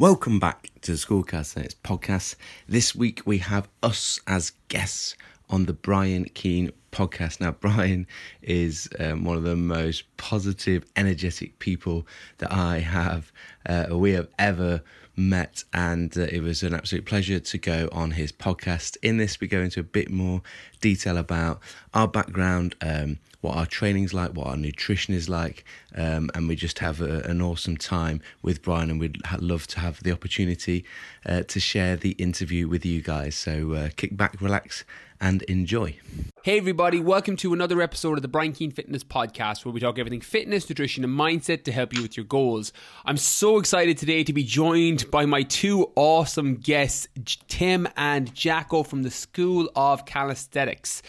Welcome back to the School Calisthenics podcast. This week we have us as guests on the Brian Keane podcast. Now, Brian is um, one of the most positive, energetic people that I have, uh, we have ever met, and uh, it was an absolute pleasure to go on his podcast. In this, we go into a bit more detail about our background. Um, what our training's like, what our nutrition is like, um, and we just have a, an awesome time with Brian. And we'd love to have the opportunity uh, to share the interview with you guys. So uh, kick back, relax, and enjoy. Hey, everybody, welcome to another episode of the Brian Keane Fitness Podcast, where we talk everything fitness, nutrition, and mindset to help you with your goals. I'm so excited today to be joined by my two awesome guests, Tim and Jacko from the School of Calisthenics.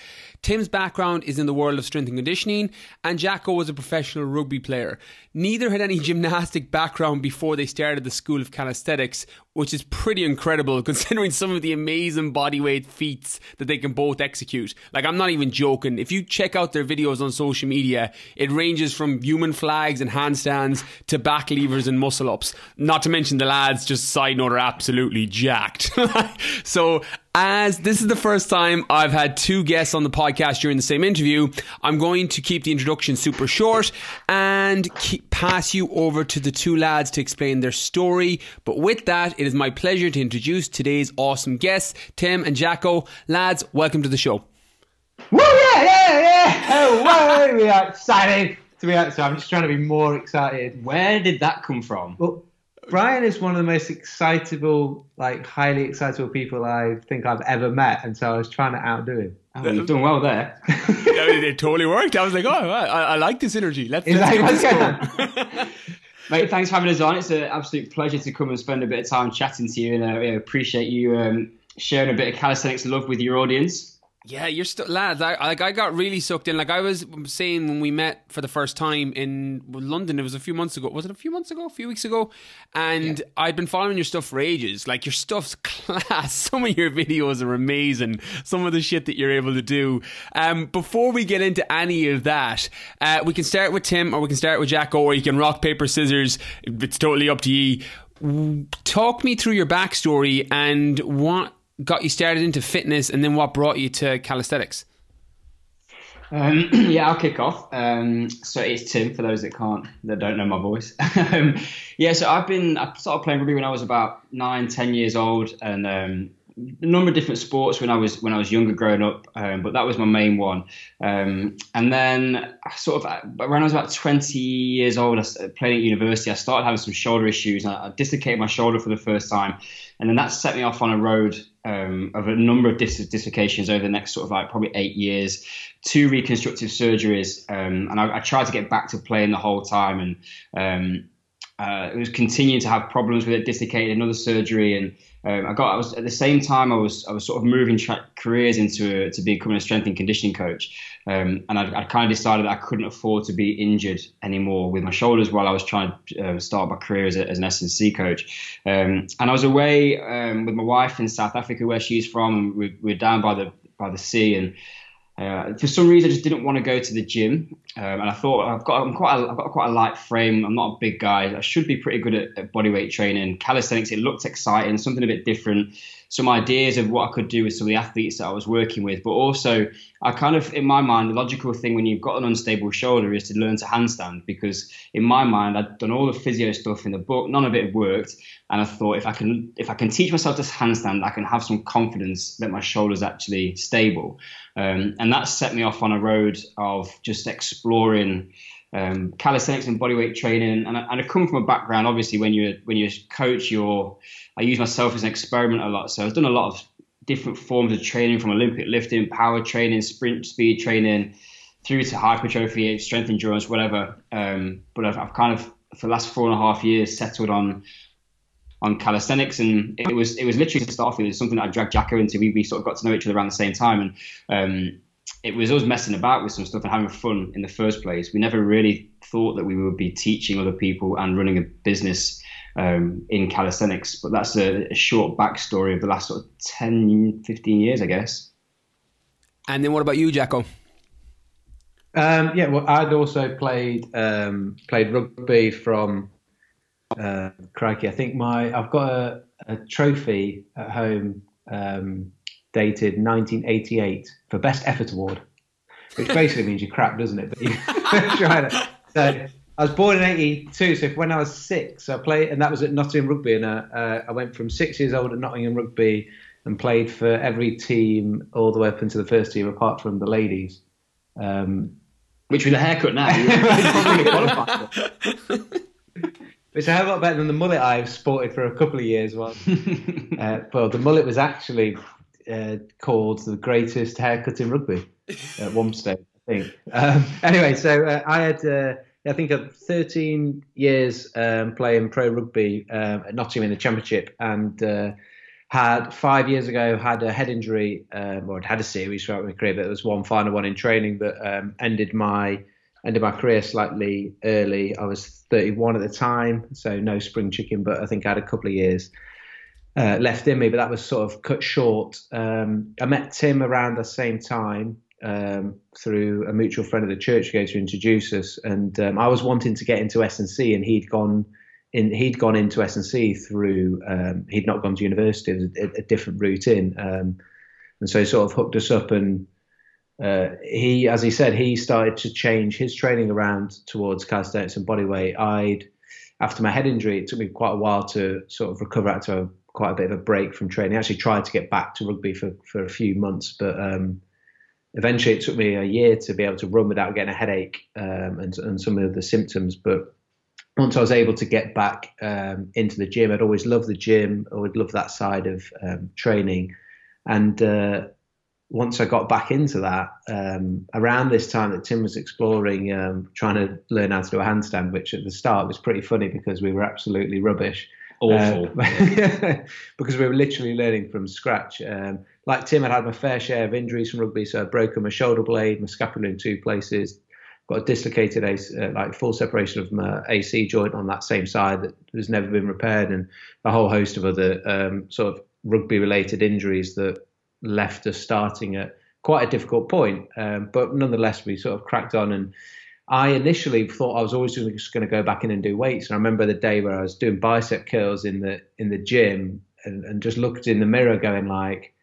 Tim's background is in the world of strength and conditioning, and Jacko was a professional rugby player. Neither had any gymnastic background before they started the School of Calisthenics, which is pretty incredible considering some of the amazing bodyweight feats that they can both execute. Like, I'm not even joking. If you check out their videos on social media, it ranges from human flags and handstands to back levers and muscle ups. Not to mention the lads, just side note, are absolutely jacked. so, as this is the first time I've had two guests on the podcast during the same interview, I'm going to keep the introduction super short and keep, pass you over to the two lads to explain their story. But with that, it is my pleasure to introduce today's awesome guests, Tim and Jacko. Lads, welcome to the show. Woo, yeah, yeah, yeah. Oh, whoa, we are excited to be out. So I'm just trying to be more excited. Where did that come from? Well, Brian is one of the most excitable, like highly excitable people I think I've ever met, and so I was trying to outdo him. Oh, you've done well there. it, it totally worked. I was like, oh, I, I like this energy. Let's, let's like, keep Mate, thanks for having us on. It's an absolute pleasure to come and spend a bit of time chatting to you, and uh, appreciate you um, sharing a bit of calisthenics love with your audience. Yeah, you're still lads. I like I got really sucked in. Like I was saying when we met for the first time in London, it was a few months ago. Was it a few months ago? A few weeks ago? And I'd been following your stuff for ages. Like your stuff's class. Some of your videos are amazing. Some of the shit that you're able to do. Um, before we get into any of that, uh, we can start with Tim or we can start with Jack, or you can rock paper scissors. It's totally up to you. Talk me through your backstory and what got you started into fitness and then what brought you to calisthenics? Um, yeah, I'll kick off. Um, so it's Tim for those that can't, that don't know my voice. um, yeah, so I've been, I started playing rugby when I was about nine, ten years old, and um, a number of different sports when I was when I was younger growing up, um, but that was my main one. Um, and then I sort of when I was about 20 years old, I playing at university. I started having some shoulder issues. I dislocated my shoulder for the first time, and then that set me off on a road um, of a number of dis- dislocations over the next sort of like probably eight years, two reconstructive surgeries, um, and I, I, tried to get back to playing the whole time, and um, uh, it was continuing to have problems with it, dislocated another surgery, and um, I got I was at the same time I was I was sort of moving careers into to becoming a strength and conditioning coach, um, and I, I kind of decided that I couldn't afford to be injured anymore with my shoulders while I was trying to uh, start my career as, a, as an S&C coach. Um, and I was away um, with my wife in South Africa where she's from, we, we're down by the by the sea and. Uh, for some reason, I just didn't want to go to the gym, um, and I thought I've got I'm quite a, I've got quite a light frame. I'm not a big guy. I should be pretty good at, at bodyweight training. Calisthenics, it looked exciting, something a bit different. Some ideas of what I could do with some of the athletes that I was working with, but also I kind of, in my mind, the logical thing when you've got an unstable shoulder is to learn to handstand because in my mind I'd done all the physio stuff in the book, none of it worked, and I thought if I can if I can teach myself to handstand, I can have some confidence that my shoulder's actually stable. Um, and that set me off on a road of just exploring um, calisthenics and bodyweight training. And I, and I come from a background, obviously, when you're when you're a coach, you're I use myself as an experiment a lot. So I've done a lot of different forms of training, from Olympic lifting, power training, sprint speed training, through to hypertrophy, strength endurance, whatever. Um, but I've, I've kind of for the last four and a half years settled on on calisthenics, and it was it was literally to start with. It's something that I dragged Jacko into. We, we sort of got to know each other around the same time, and um, it was us messing about with some stuff and having fun in the first place. We never really thought that we would be teaching other people and running a business um, in calisthenics. But that's a, a, short backstory of the last sort of 10, 15 years, I guess. And then what about you, Jacko? Um, yeah, well, I'd also played um, played rugby from Uh, crikey, I think my I've got a, a trophy at home um, dated 1988 for best effort award, which basically means you're crap, doesn't it? But you try it. So I was born in '82, so when I was six, I played, and that was at Nottingham Rugby, and uh, uh, I went from six years old at Nottingham Rugby and played for every team all the way up into the first team, apart from the ladies. Um, Which with a haircut now, you're probably qualified. Which I have a lot better than the mullet I've sported for a couple of years. Well, uh, well the mullet was actually uh, called the greatest haircut in rugby at one stage, I think. Um, anyway, so uh, I had, uh, I think, uh, 13 years um, playing pro rugby um, at Nottingham in the Championship, and uh, had five years ago had a head injury, um, or had a series throughout my career, but there was one final one in training that um, ended my ended my career slightly early. I was 31 at the time, so no spring chicken, but I think I had a couple of years uh, left in me, but that was sort of cut short. Um, I met Tim around the same time um, through a mutual friend of the church who to introduce us, and um, I was wanting to get into S&C, and he'd gone in, he'd gone into S&C through um, he'd not gone to university, it was a, a different route in, um, and so he sort of hooked us up and uh, he, as he said, he started to change his training around towards calisthenics and bodyweight. I'd, after my head injury, it took me quite a while to sort of recover after quite a bit of a break from training. I actually tried to get back to rugby for, for a few months, but um, eventually it took me a year to be able to run without getting a headache um, and, and some of the symptoms. But once I was able to get back um, into the gym, I'd always loved the gym. I would love that side of um, training. And uh, once I got back into that, um, around this time that Tim was exploring, um, trying to learn how to do a handstand, which at the start was pretty funny because we were absolutely rubbish. Awful. Uh, because we were literally learning from scratch. Um, like Tim, I'd had my fair share of injuries from rugby, so I'd broken my shoulder blade, my scapula in two places, got a dislocated, AC, uh, like full separation of my AC joint on that same side that has never been repaired, and a whole host of other um, sort of rugby related injuries that left us starting at quite a difficult point. Um, but nonetheless, we sort of cracked on. And I initially thought I was always just going to go back in and do weights. And I remember the day where I was doing bicep curls in the in the gym and, and just looked in the mirror, going like,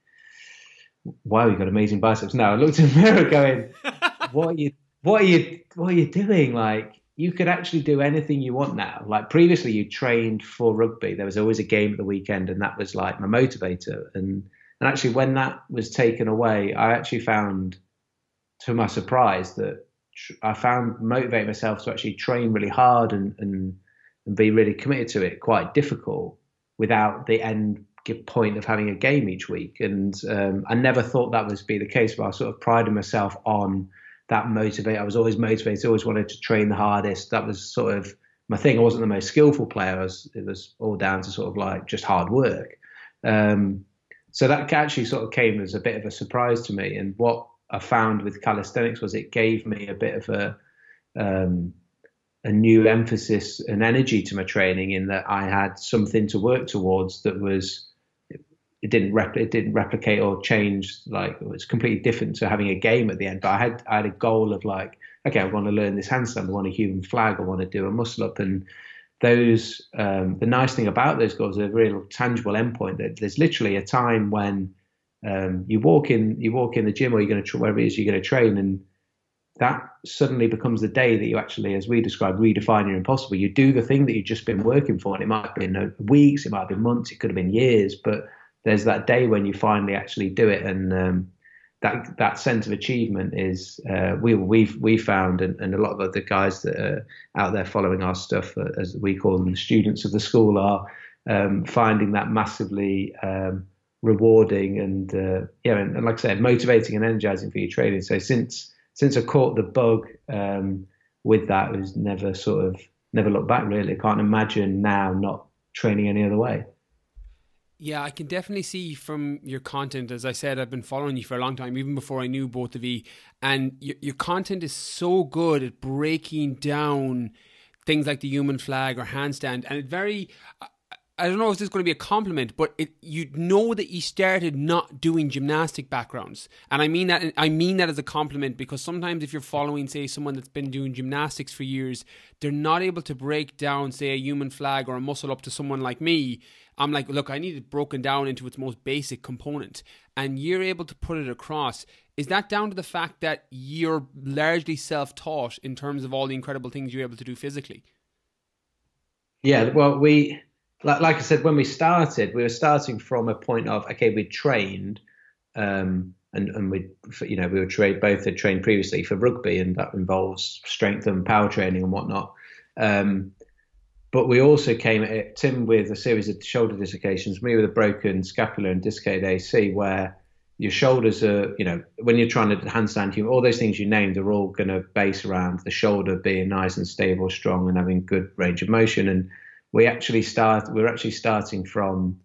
"Wow, you've got amazing biceps." Now I looked in the mirror, going, "What are you? What are you? What are you doing?" Like. You could actually do anything you want now. Like previously, you trained for rugby. There was always a game at the weekend, and that was like my motivator. And and actually, when that was taken away, I actually found, to my surprise, that I found motivating myself to actually train really hard and, and, and be really committed to it quite difficult without the end point of having a game each week. And um, I never thought that was be the case, but I sort of prided myself on that motivate. I was always motivated, always wanted to train the hardest. That was sort of my thing. I wasn't the most skillful player. Was, it was all down to sort of like just hard work. Um, so that actually sort of came as a bit of a surprise to me. And what I found with calisthenics was it gave me a bit of a um, a new emphasis and energy to my training in that I had something to work towards that was it didn't rep- it didn't replicate or change like it was completely different to having a game at the end. But I had I had a goal of like okay I want to learn this handstand, I want a human flag, I want to do a muscle up and those um, the nice thing about those goals are a real tangible endpoint. That there's literally a time when um, you walk in you walk in the gym or you're going to wherever it is you're going to train, and that suddenly becomes the day that you actually, as we describe, redefine your impossible. You do the thing that you've just been working for, and it might have been weeks, it might have been months, it could have been years, but there's that day when you finally actually do it, and um, that that sense of achievement is uh, we we've we found and, and a lot of the guys that are out there following our stuff uh, as we call them the students of the school are um, finding that massively um, rewarding and uh, yeah and, and, like I said motivating and energizing for your training so since since I caught the bug um, with that it was never sort of never looked back really I can't imagine now not training any other way yeah, I can definitely see from your content. As I said, I've been following you for a long time, even before I knew both of you. And your, your content is so good at breaking down things like the human flag or handstand. And it very, I don't know if this is going to be a compliment, but it, you know that you started not doing gymnastic backgrounds, and I mean that. I mean that as a compliment because sometimes if you're following, say, someone that's been doing gymnastics for years, they're not able to break down, say, a human flag or a muscle up to someone like me. I'm like, look, I need it broken down into its most basic component, and you're able to put it across. Is that down to the fact that you're largely self-taught in terms of all the incredible things you're able to do physically? Yeah, well, we like, like I said, when we started, we were starting from a point of okay, we trained, um, and and we, you know, we were trained both had trained previously for rugby, and that involves strength and power training and whatnot. Um, but we also came at it, Tim with a series of shoulder dislocations, me with a broken scapula and dislocated AC, where your shoulders are, you know, when you're trying to handstand, you all those things you named are all going to base around the shoulder being nice and stable, strong, and having good range of motion. And we actually start we're actually starting from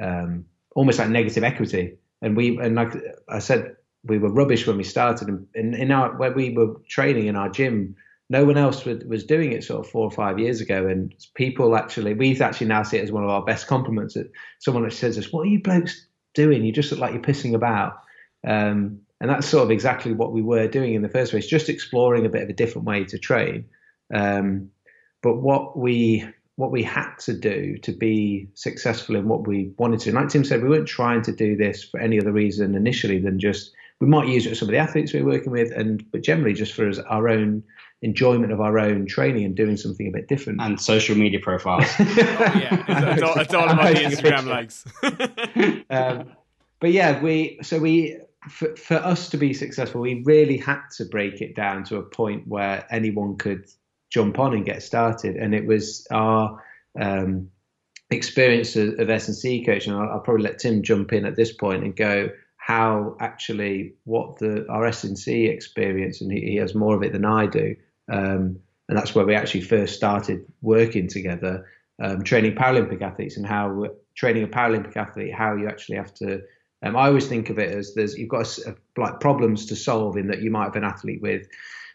um, almost like negative equity. And we and like i said we were rubbish when we started. And in, in our where we were training in our gym no one else was, was doing it sort of four or five years ago. And people actually we actually now see it as one of our best compliments. That someone that says us what are you blokes doing? You just look like you're pissing about. Um, and that's sort of exactly what we were doing in the first place just exploring a bit of a different way to train. Um, but what we what we had to do to be successful in what we wanted to. Like Tim said, we weren't trying to do this for any other reason initially than just we might use it with some of the athletes we are working with, and but generally just for us, our own enjoyment of our own training and doing something a bit different. And social media profiles. oh, yeah, it's, it's, all, it's all about the Instagram likes. um, but yeah, we so we for, for us to be successful, we really had to break it down to a point where anyone could jump on and get started. And it was our um, experience of, of S&C coaching. I'll, I'll, probably let Tim jump in at this point and go how actually what the our S&C experience, and he, he, has more of it than I do. Um, and that's where we actually first started working together, um, training Paralympic athletes and how training a Paralympic athlete, how you actually have to. Um, I always think of it as there's you've got a, like problems to solve in that you might have an athlete with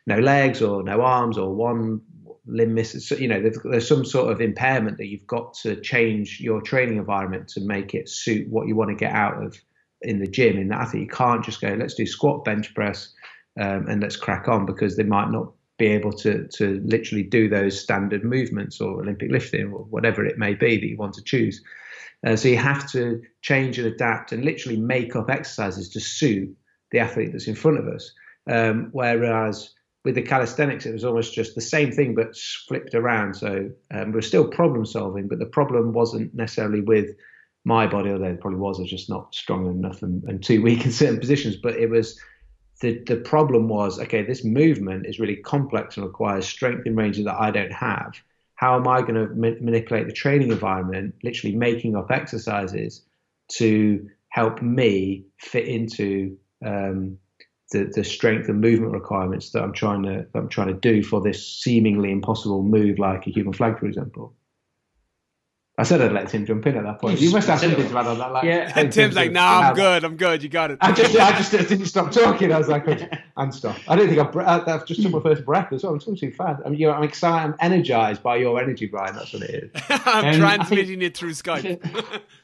no legs or no arms or one limb misses. So, You know, there's, there's, some sort of impairment that you've got to change your training environment to make it suit what you want to get out of in the gym. In that, I think you can't just go, let's do squat, bench press, um, and let's crack on because they might not be able to to literally do those standard movements or Olympic lifting or whatever it may be that you want to choose. Uh, so you have to change and adapt and literally make up exercises to suit the athlete that's in front of us. Um, whereas with the calisthenics, it was almost just the same thing but flipped around. So um, we are still problem solving, but the problem wasn't necessarily with my body, although it probably was. I was just not strong enough and, and too weak in certain positions. But it was the the problem was okay. This movement is really complex and requires strength in ranges that I don't have. How am I going to ma- manipulate the training environment, literally making up exercises to help me fit into um, the, the strength and movement requirements that I'm trying to I'm trying to do for this seemingly impossible move, like a human flag, for example. I said I'd let Tim jump in at that point. You must have something to add on that. Like, yeah, and Tim's like, "Nah, I'm good. I'm good. You got it." I just, I just didn't stop talking. I was like, "And stop." I don't think I've, I've just took my first breath as well. I'm talking too fast. I'm, you know, I'm excited. I'm energized by your energy, Brian. That's what it is. I'm um, transmitting think, it through Skype.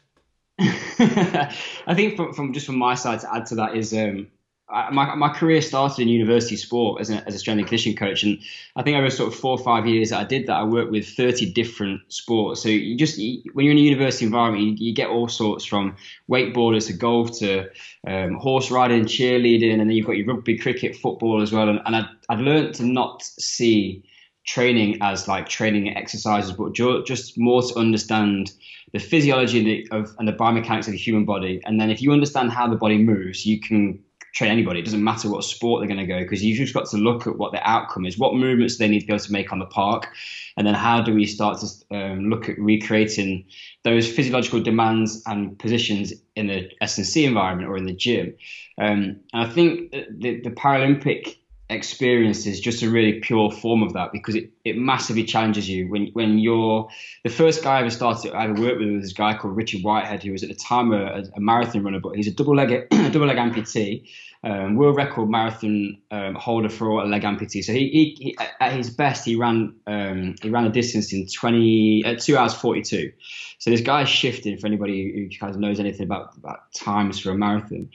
I think from, from just from my side to add to that is um, my, my career started in university sport as a, as a strength and conditioning coach. And I think over sort of four or five years that I did that, I worked with 30 different sports. So you just, you, when you're in a university environment, you, you, get all sorts from wakeboarders to golf to um, horse riding, cheerleading, and then you've got your rugby, cricket, football as well. And, and I'd, I'd learned to not see training as like training exercises, but just more to understand the physiology of and the biomechanics of the human body. And then if you understand how the body moves, you can train anybody. It doesn't matter what sport they're going to go because you've just got to look at what the outcome is. What movements they need to be able to make on the park, and then how do we start to um, look at recreating those physiological demands and positions in the S&C environment or in the gym. Um, and I think the, the Paralympic experience is just a really pure form of that because it, it massively challenges you when when you're the first guy I ever started I ever worked with was this guy called Richard Whitehead who was at the time a, a marathon runner but he's a double leg double leg amputee um, world record marathon um, holder for a leg amputee. So he, he, he, at his best he ran um, he ran a distance in 20 uh, two hours 42. So this guy's shifting for anybody who kind of knows anything about, about times for a marathon.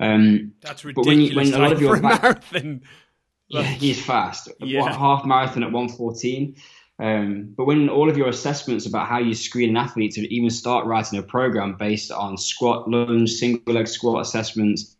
Um, That's ridiculous. But when, you, when a lot of your back, marathon. Yeah, he's fast. Yeah. Half marathon at 114. Um, but when all of your assessments about how you screen an athlete to even start writing a program based on squat, lunge, single leg squat assessments,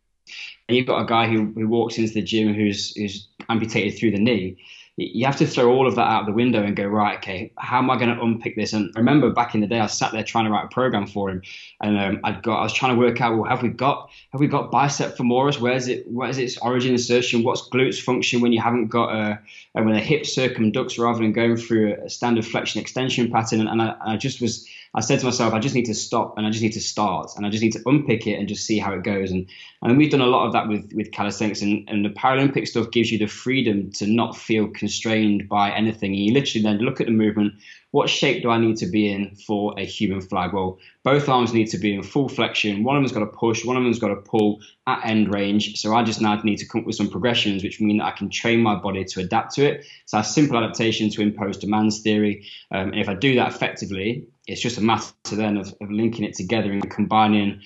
and you've got a guy who, who walks into the gym who's, who's amputated through the knee, you have to throw all of that out the window and go right okay how am i going to unpick this? And I remember back in the day i sat there trying to write a program for him and um, i got i was trying to work out well have we got have we got bicep femoris? Where's it where's its origin insertion? What's glutes function when you haven't got a when the hip circumducts rather than going through a standard flexion extension pattern? And, and I, and I just was I said to myself, I just need to stop and I just need to start and I just need to unpick it and just see how it goes. And and we've done a lot of that with with calisthenics and, and the Paralympic stuff gives you the freedom to not feel constrained by anything. And you literally then look at the movement. What shape do I need to be in for a human flag? Well, both arms need to be in full flexion. One of them's got to push, one of them's got to pull at end range. So I just now need to come up with some progressions, which mean that I can train my body to adapt to it. So a simple adaptation to impose demands theory. Um, and if I do that effectively, it's just a matter then of, of linking it together and combining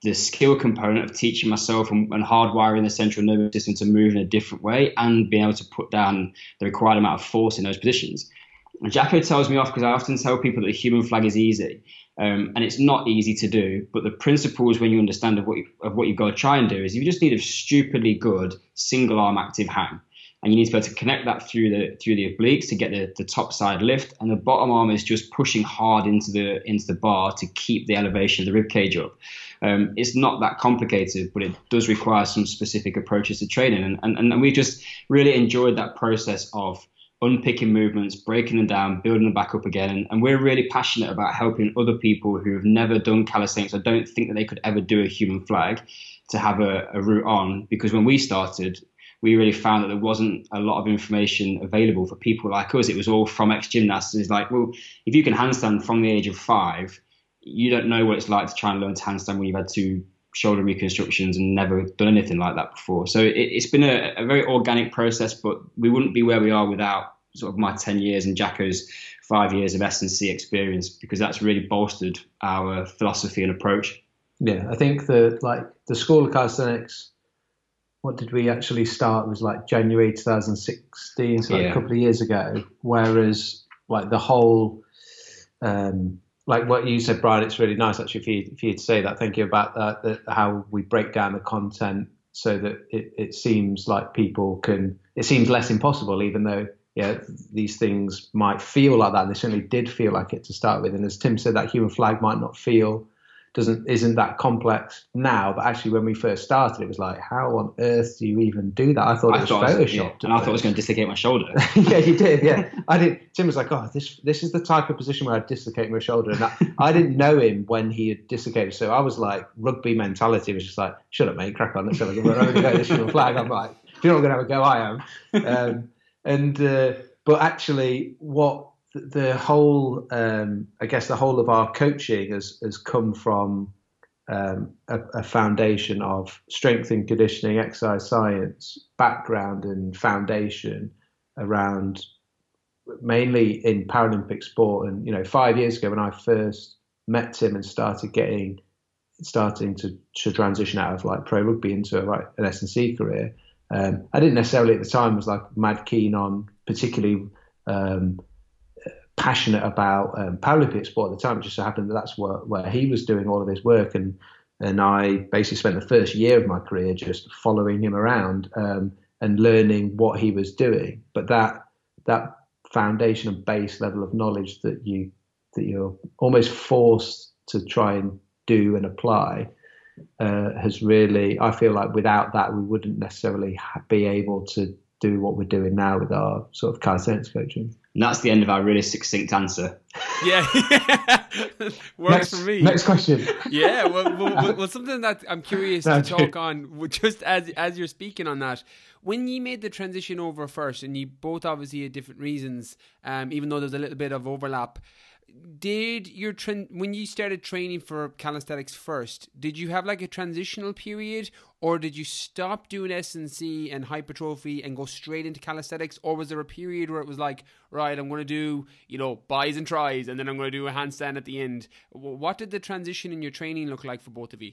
the skill component of teaching myself and, and, hardwiring the central nervous system to move in a different way and being able to put down the required amount of force in those positions. Jacko tells me off because I often tell people that the human flag is easy. Um, and it's not easy to do, but the principles when you understand of what, you, of what you've got to try and do is you just need a stupidly good single arm active hang and you need to be able to connect that through the through the obliques to get the, the top side lift and the bottom arm is just pushing hard into the into the bar to keep the elevation of the rib cage up um, it's not that complicated but it does require some specific approaches to training and, and, and we just really enjoyed that process of unpicking movements breaking them down building them back up again and, and we're really passionate about helping other people who have never done calisthenics or don't think that they could ever do a human flag to have a, a route on because when we started we really found that there wasn't a lot of information available for people like us. It was all from ex gymnasts. It's like, well, if you can handstand from the age of five, you don't know what it's like to try and learn to handstand when you've had two shoulder reconstructions and never done anything like that before. So it, has been a, a, very organic process, but we wouldn't be where we are without sort of my 10 years and Jacko's five years of S&C experience because that's really bolstered our philosophy and approach. Yeah, I think the like the School of Calisthenics what did we actually start? It was like January 2016, so like yeah. a couple of years ago. Whereas like the whole, um, like what you said, Brian, it's really nice actually for you, for you to say that. Thank you about that, that how we break down the content so that it, it seems like people can, it seems less impossible, even though yeah, these things might feel like that. And they certainly did feel like it to start with. And as Tim said, that human flag might not feel doesn't isn't that complex now, but actually when we first started, it was like, how on earth do you even do that? I thought I it was thought photoshopped, yeah. and I thought I was going to dislocate my shoulder. yeah, you did. Yeah, I did. Tim was like, oh, this this is the type of position where I dislocate my shoulder, and I, I didn't know him when he had dislocated, so I was like, rugby mentality was just like, shut up, mate, crack on, let's have a go. We're only going to flag. I'm like, if you're not going to have a go, I am. Um, and uh, but actually, what the whole, um, I guess, the whole of our coaching has has come from um, a, a, foundation of strength and conditioning, exercise science background and foundation around mainly in Paralympic sport. And you know, five years ago when I first met Tim and started getting starting to, to transition out of like pro rugby into like an S and C career, um, I didn't necessarily at the time was like mad keen on particularly um, passionate about um, Paralympic sport at the time. It just so happened that that's where, where he was doing all of his work, and and I basically spent the first year of my career just following him around um, and learning what he was doing. But that that foundation and base level of knowledge that you that you're almost forced to try and do and apply uh, has really, I feel like without that we wouldn't necessarily be able to do what we're doing now with our sort of calisthenics coaching. And that's the end of our really succinct answer. Yeah, works next, for me. Next question. Yeah, well, well, well something that I'm curious to talk on, just as as you're speaking on that, when you made the transition over first, and you both obviously had different reasons, um, even though there's a little bit of overlap. Did your tra- when you started training for calisthenics first? Did you have like a transitional period, or did you stop doing S&C and hypertrophy and go straight into calisthenics, or was there a period where it was like, right, I'm going to do you know bis and tris, and then I'm going to do a handstand at the end? What did the transition in your training look like for both of you?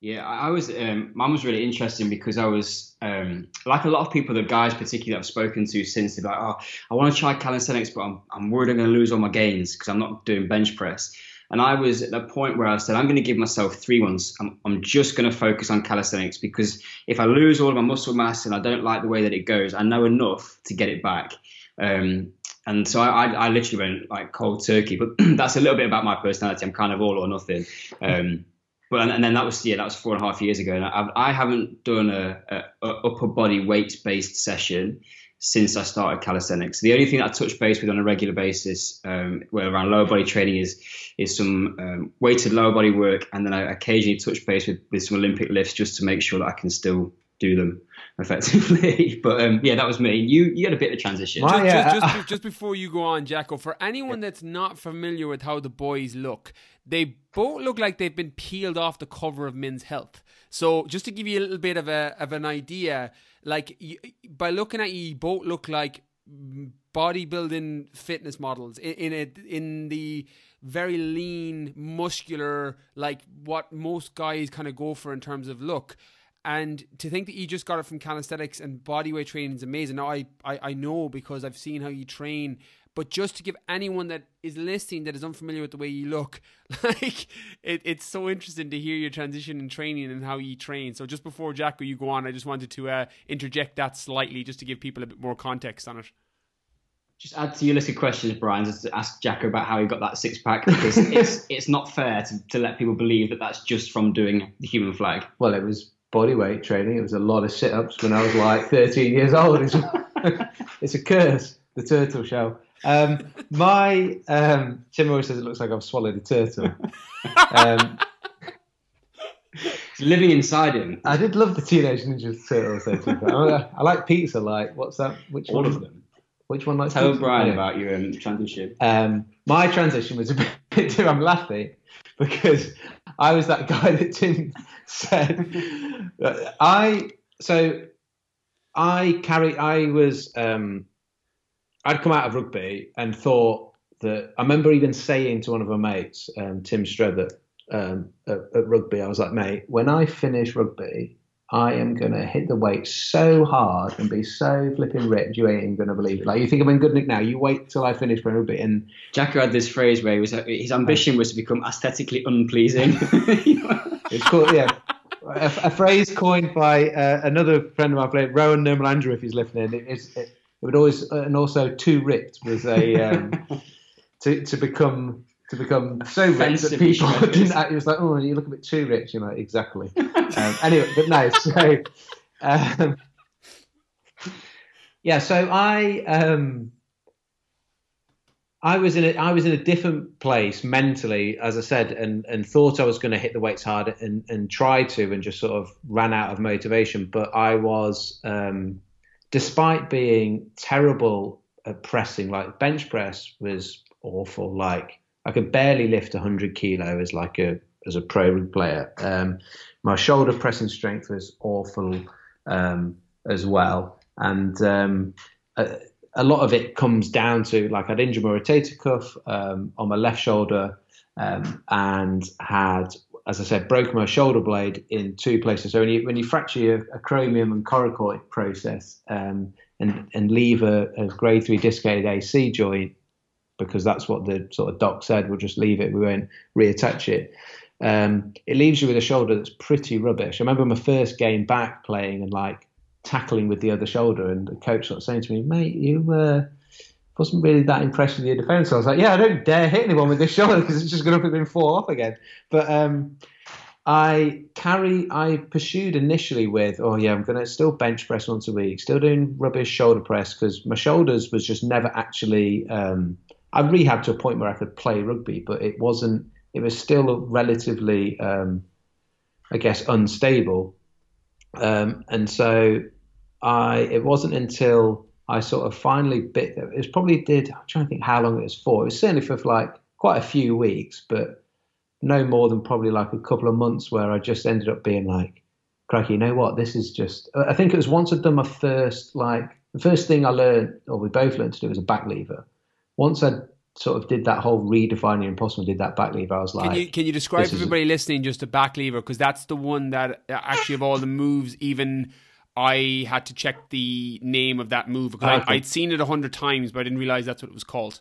Yeah, I was. Um, mine was really interesting because I was um, like a lot of people, the guys particularly I've spoken to since, they're like, "Oh, I want to try calisthenics, but I'm, I'm worried I'm going to lose all my gains because I'm not doing bench press." And I was at the point where I said, I'm going to give myself three months. I'm, I'm just going to focus on calisthenics because if I lose all of my muscle mass and I don't like the way that it goes, I know enough to get it back. Um, and so I, I, I, literally went like cold turkey. But that's a little bit about my personality. I'm kind of all or nothing. Um, but and, and, then that was yeah, that was four and a half years ago. And I, I haven't done a, a, a upper body weight based session since I started calisthenics. The only thing that I touch base with on a regular basis, um, where around lower body training, is is some um, weighted lower body work, and then I occasionally touch base with, with some Olympic lifts just to make sure that I can still do them effectively. but um, yeah, that was me. You you had a bit of transition. Just, just, just, just, before you go on, Jacko, for anyone that's not familiar with how the boys look, they both look like they've been peeled off the cover of Men's Health. So just to give you a little bit of a of an idea, like you, by looking at you, you both look like bodybuilding fitness models in, in a in the very lean, muscular, like what most guys kind of go for in terms of look. And to think that you just got it from calisthenics and bodyweight training is amazing. Now I, I, I know because I've seen how you train, but just to give anyone that is listening that is unfamiliar with the way you look, like it, it's so interesting to hear your transition in training and how you train. So just before Jacko, you go on, I just wanted to uh, interject that slightly just to give people a bit more context on it just add to your list of questions, Brian, just to ask Jacko about how he got that six pack because it's it's not fair to, to let people believe that that's just from doing the human flag. Well, it was body weight training. It was a lot of sit ups when I was like 13 years old. It's, it's a curse, the turtle shell. Um, my um, Tim always says it looks like I've swallowed a turtle. Um, living inside him. I did love the Teenage Ninja Turtles. I, I like pizza. Like, what's that? Which All one? of them. Which one likes Tell pizza? Brian Yeah. about your um, transition. Um, my transition was a bit. too, I'm laughing because I was that guy that Tim said. I so I carry. I was. Um, I'd come out of rugby and thought that. I remember even saying to one of my mates, um, Tim Strether, um, at, at rugby, I was like, mate, when I finish rugby. I am gonna hit the weight so hard and be so flipping ripped, you ain't even gonna believe it. Like you think I'm in good nick now, you wait till I finish playing rugby, and Jacko had this phrase where he was his ambition was to become aesthetically unpleasing. It's called, yeah. A, a phrase coined by uh, another friend of mine, Rowan Nirmal Andrew, if he's listening. It, it, it would always, uh, and also too ripped was a um, to to become to become so rich that people didn't. Act, it was like, oh, you look a bit too rich. You know, exactly. um, anyway, but no. So, um, yeah. So I. Um, I was in a I was in a different place mentally, as I said, and and thought I was going to hit the weights hard and and try to, and just sort of ran out of motivation. But I was, um, despite being terrible at pressing, like bench press was awful. Like I could barely lift 100 kilo as like a as a pro player. Um, my shoulder pressing strength was awful um, as well, and um, a, a lot of it comes down to like I'd injured my rotator cuff um, on my left shoulder um, and had, as I said, broke my shoulder blade in two places. So when you when you fracture your, acromion and coracoid process um, and and leave a, a grade three dislocated AC joint because that's what the sort of doc said. We'll just leave it. We won't reattach it. Um, it leaves you with a shoulder that's pretty rubbish. I remember my first game back playing and like tackling with the other shoulder, and the coach sort of saying to me, "Mate, you uh, wasn't really that impressed with your defence." I was like, "Yeah, I don't dare hit anyone with this shoulder because it's just going to then fall off again." But um, I carry, I pursued initially with, "Oh yeah, I'm going to still bench press once a week, still doing rubbish shoulder press because my shoulders was just never actually." Um, I rehabbed to a point where I could play rugby, but it wasn't. It was still relatively, um, I guess, unstable. Um, and so I it wasn't until I sort of finally bit it was probably did I'm trying to think how long it was for. It was certainly for like quite a few weeks, but no more than probably like a couple of months where I just ended up being like, crikey, you know what? This is just. I think it was once I'd done my first like the first thing I learned, or we both learned to do, was a back lever. Once I sort of did that whole redefining impossible, did that back lever, I was like, Can you can you describe everybody listening just a back lever because that's the one that uh, actually of all the moves even. I had to check the name of that move because okay. I, would seen it a hundred times, but I didn't realize that's what it was called.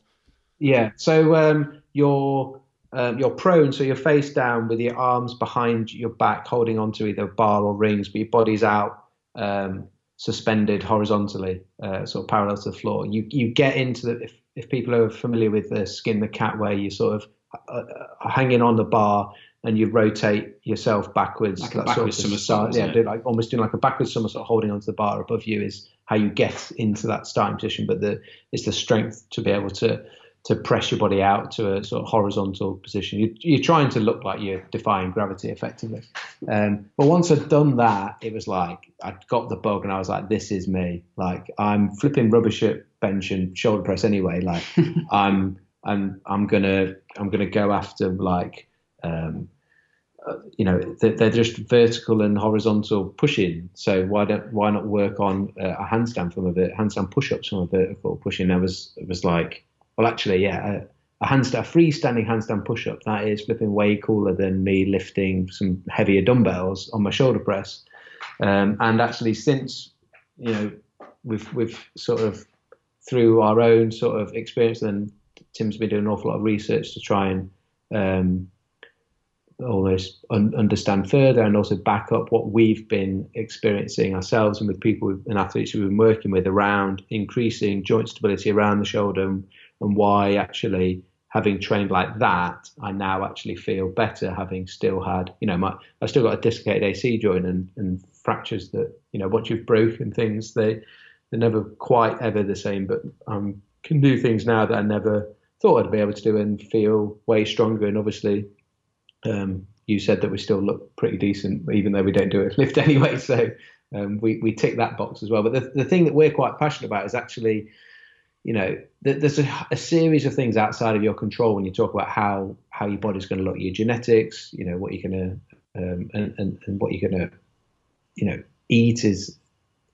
Yeah. So um, you're um, you're prone, so you're face down with your arms behind your back, holding onto either a bar or rings, but your body's out, um, suspended horizontally, uh, sort of parallel to the floor. You you get into the if, if people are familiar with the skin the cat way, you sort of uh, uh, hanging on the bar and you rotate yourself backwards. Like a backwards sort of somersault. Yeah, do like almost doing like a backwards somersault, holding onto the bar above you is how you get into that starting position. But the it's the strength to be able to to press your body out to a sort of horizontal position. You, are trying to look like you're defying gravity effectively. Um, but once I'd done that, it was like I'd got the bug, and I was like, "This is me." Like I'm flipping rubbish at bench and shoulder press anyway. Like I'm I'm I'm gonna I'm gonna go after like um, uh, you know they're, just vertical and horizontal pushing. So why don't why not work on uh, a handstand from a bit handstand push ups from a vertical pushing? I was it was like well actually yeah. A, a handstand, a freestanding handstand push-up, that is flipping way cooler than me lifting some heavier dumbbells on my shoulder press. Um, and actually, since you know, we've we've sort of through our own sort of experience, and Tim's been doing an awful lot of research to try and um, almost un- understand further and also back up what we've been experiencing ourselves and with people and athletes we've been working with around increasing joint stability around the shoulder and, and why actually having trained like that, I now actually feel better having still had, you know, my I still got a dislocated AC joint and, and fractures that, you know, once you've broken things, they they're never quite ever the same, but um, can do things now that I never thought I'd be able to do and feel way stronger. And obviously, um, you said that we still look pretty decent, even though we don't do a lift anyway. So um, we we tick that box as well. But the the thing that we're quite passionate about is actually, you know, there's a, a series of things outside of your control when you talk about how how your body's going to look, your genetics, you know, what you're going to um, and, and and what you're going to, you know, eat is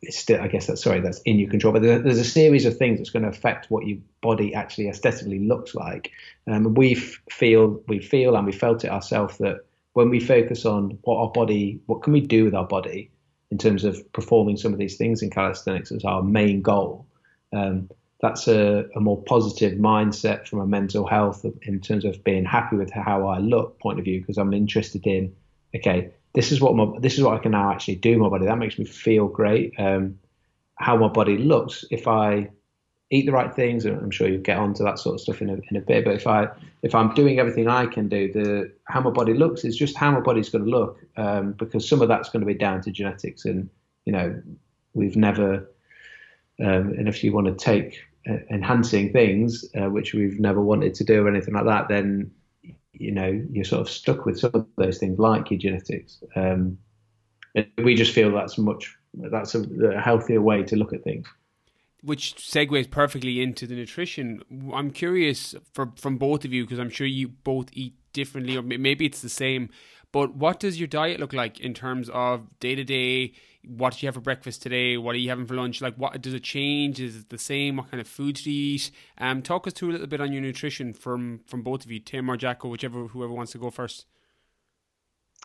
it's still, I guess that's sorry, that's in your control. But there's a series of things that's going to affect what your body actually aesthetically looks like. Um, we feel, we feel, and we felt it ourselves that when we focus on what our body, what can we do with our body in terms of performing some of these things in calisthenics as our main goal. Um, that's a, a, more positive mindset from a mental health in terms of being happy with how I look point of view because I'm interested in okay this is what my this is what I can now actually do my body. That makes me feel great. Um, how my body looks if I eat the right things, and I'm sure you'll get onto that sort of stuff in a, in a bit. But if I if I'm doing everything I can do, the how my body looks is just how my body's going to look, um, because some of that's going to be down to genetics, and you know we've never. Um, and if you want to take uh, enhancing things, uh, which we've never wanted to do or anything like that, then you know you're sort of stuck with some of those things like your genetics. Um, we just feel that's much that's a, a healthier way to look at things which segues perfectly into the nutrition. I'm curious for, from both of you because I'm sure you both eat differently, or maybe it's the same. But what does your diet look like in terms of day to day? What did you have for breakfast today? What are you having for lunch? Like, what does it change? Is it the same? What kind of food do you eat? Um, talk us through a little bit on your nutrition from from both of you, Tim or Jack, or whichever whoever wants to go first.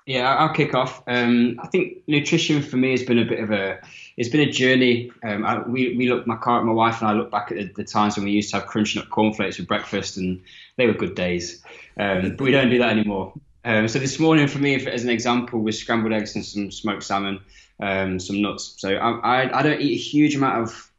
Yeah, I'll kick off. Um, I think nutrition for me has been a bit of a it's been a journey. Um, I, we we look my car, my wife and I look back at the, the, times when we used to have crunching up cornflakes for breakfast, and they were good days. Um, but we don't do that anymore. Um, so this morning, for me, as an example, was scrambled eggs and some smoked salmon, um, some nuts. So I, I, I don't eat a huge amount of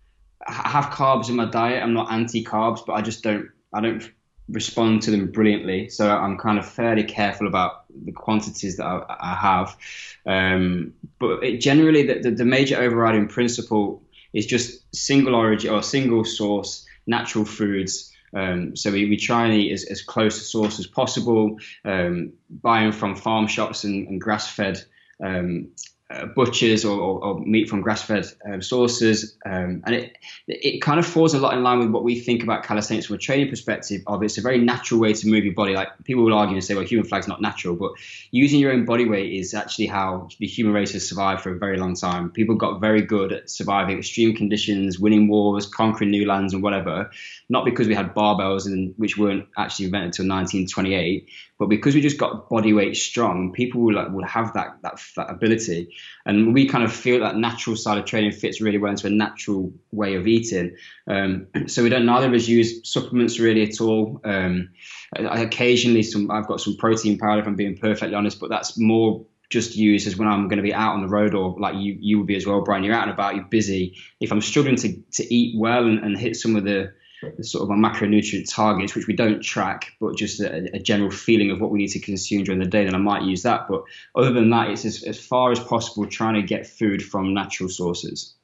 I have carbs in my diet. I'm not anti carbs, but I just don't I don't respond to them brilliantly. So I'm kind of fairly careful about the quantities that I, I have. Um, but it, generally, the, the, the major overriding principle is just single origin or single source natural foods. Um, so we, we try and eat as, as close to source as possible, um, buying from farm shops and, and grass fed um, uh, butchers or, or, or, meat from grass-fed um, sources, um, and it it kind of falls a lot in line with what we think about calisthenics from a training perspective. Of it's a very natural way to move your body. Like people will argue and say, well, human flag's not natural, but using your own body weight is actually how the human race has survived for a very long time. People got very good at surviving extreme conditions, winning wars, conquering new lands, and whatever. Not because we had barbells, and which weren't actually invented until 1928, but because we just got body weight strong, people will like, will have that, that that ability, and we kind of feel that natural side of training fits really well into a natural way of eating. Um, so we don't neither of us use supplements really at all. Um, I, occasionally, some I've got some protein powder if I'm being perfectly honest, but that's more just used as when I'm going to be out on the road or like you you would be as well, Brian. You're out and about, you're busy. If I'm struggling to to eat well and, and hit some of the the sort of our macronutrient targets, which we don't track, but just a, a, general feeling of what we need to consume during the day, then I might use that. But other than that, it's as, as far as possible trying to get food from natural sources.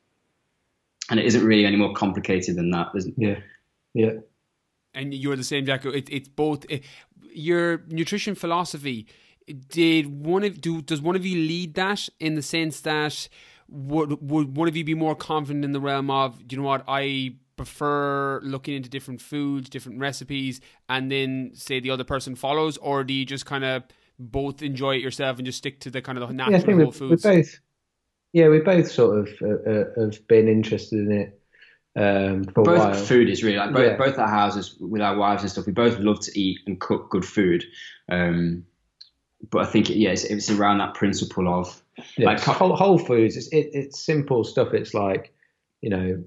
And it isn't really any more complicated than that. Yeah. Yeah. And you're the same, Jacko. It, it's both it, your nutrition philosophy. Did one of do does one of you lead that in the sense that would would one of you be more confident in the realm of you know what I prefer looking into different foods, different recipes, and then say the other person follows, or do you just kind of both enjoy it yourself and just stick to the kind of the natural yeah, I think whole foods? We both, yeah, we both sort of uh, uh, have been interested in it. Um, for both food is really like both, yeah. both our houses with our wives and stuff. We both love to eat and cook good food. Um, but I think it, yeah, it's, it's, around that principle of yeah, like whole, whole foods. It's it, it's simple stuff. It's like you know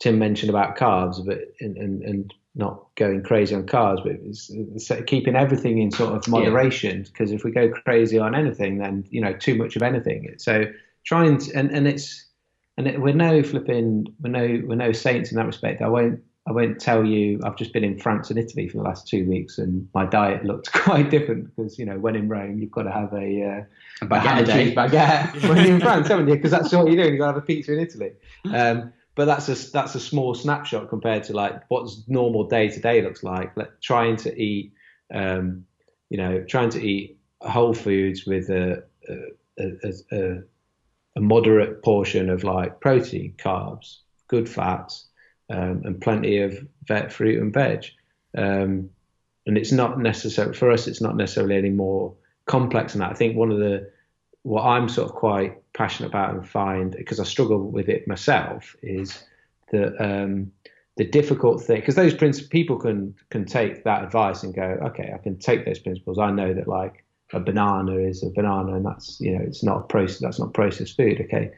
Tim mentioned about carbs, but and, and, and not going crazy on carbs, but it's, it's keeping everything in sort of moderation. Because yeah. if we go crazy on anything, then you know too much of anything. So trying to, and and it's and it, we're no flipping we're no we're no saints in that respect. I won't I won't tell you. I've just been in France and Italy for the last two weeks, and my diet looked quite different because you know when in Rome you've got to have a, uh, a baguette, a baguette when you're in France, haven't you? Because that's what you're doing. You've got to have a pizza in Italy. Um, but that's a that's a small snapshot compared to like what's normal day to day looks like. like. Trying to eat, um, you know, trying to eat whole foods with a a, a, a moderate portion of like protein, carbs, good fats, um, and plenty of vet fruit and veg. Um, and it's not necessary for us. It's not necessarily any more complex than that. I think one of the what I'm sort of quite passionate about and find because I struggle with it myself is that um, the difficult thing because those principles people can can take that advice and go okay I can take those principles. I know that like a banana is a banana and that's you know it's not processed that's not processed food okay?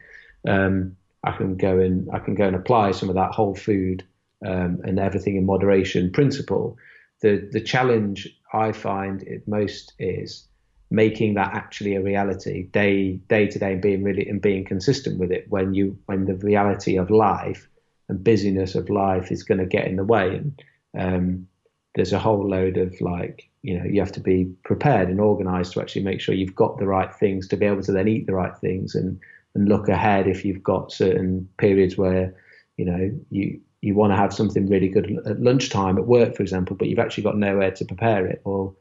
Um, I can go and I can go and apply some of that whole food um, and everything in moderation principle. The the challenge I find it most is making that actually a reality day day to day and being really and being consistent with it when you when the reality of life and busyness of life is going to get in the way. And um, there's a whole load of like you know you have to be prepared and organized to actually make sure you've got the right things to be able to then eat the right things and and look ahead if you've got certain periods where you know you you want to have something really good at lunchtime at work for example but you've actually got nowhere to prepare it or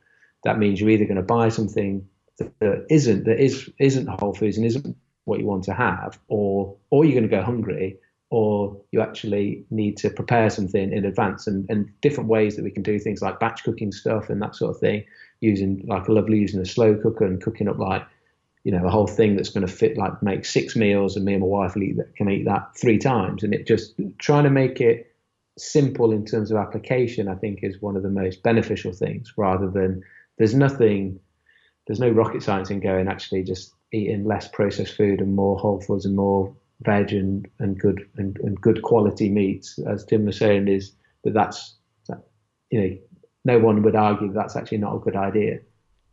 that means you're either going to buy something that, isn't that is isn't whole foods and isn't what you want to have, or or you're going to go hungry, or you actually need to prepare something in advance. And, and different ways that we can do things like batch cooking stuff and that sort of thing, using like I love using a slow cooker and cooking up like you know a whole thing that's going to fit like make six meals, and me and my wife eat that, can eat that three times, and it just trying to make it simple in terms of application, I think, is one of the most beneficial things rather than there's nothing, there's no rocket science in going actually just eating less processed food and more whole foods and more veg and, and good and, and good quality meats. As Tim was saying, is that that's that, you know no one would argue that that's actually not a good idea.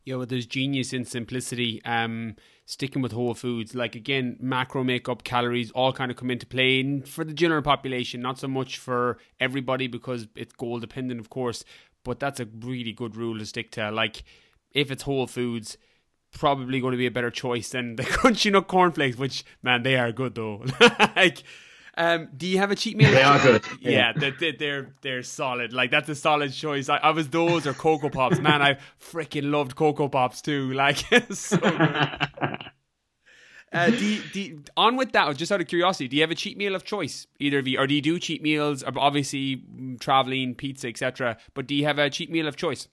Yeah, well, there's genius in simplicity. Um, sticking with whole foods, like again, macro makeup, calories, all kind of come into play and for the general population, not so much for everybody because it's goal dependent, of course but that's a really good rule to stick to. Like, if it's whole foods, probably going to be a better choice than the crunchy nut cornflakes, which man, they are good though. like, um, do you have a cheat meal? They are good. Yeah, they're, they're they're solid. Like that's a solid choice. I, I was those or Cocoa Pops. Man, I freaking loved Cocoa Pops too. Like so good. Uh, do you, do you- on with that, just out of curiosity, do you have a cheat meal of choice, either of you, or do you do cheat meals? Obviously, traveling, pizza, etc. But do you have a cheat meal of choice?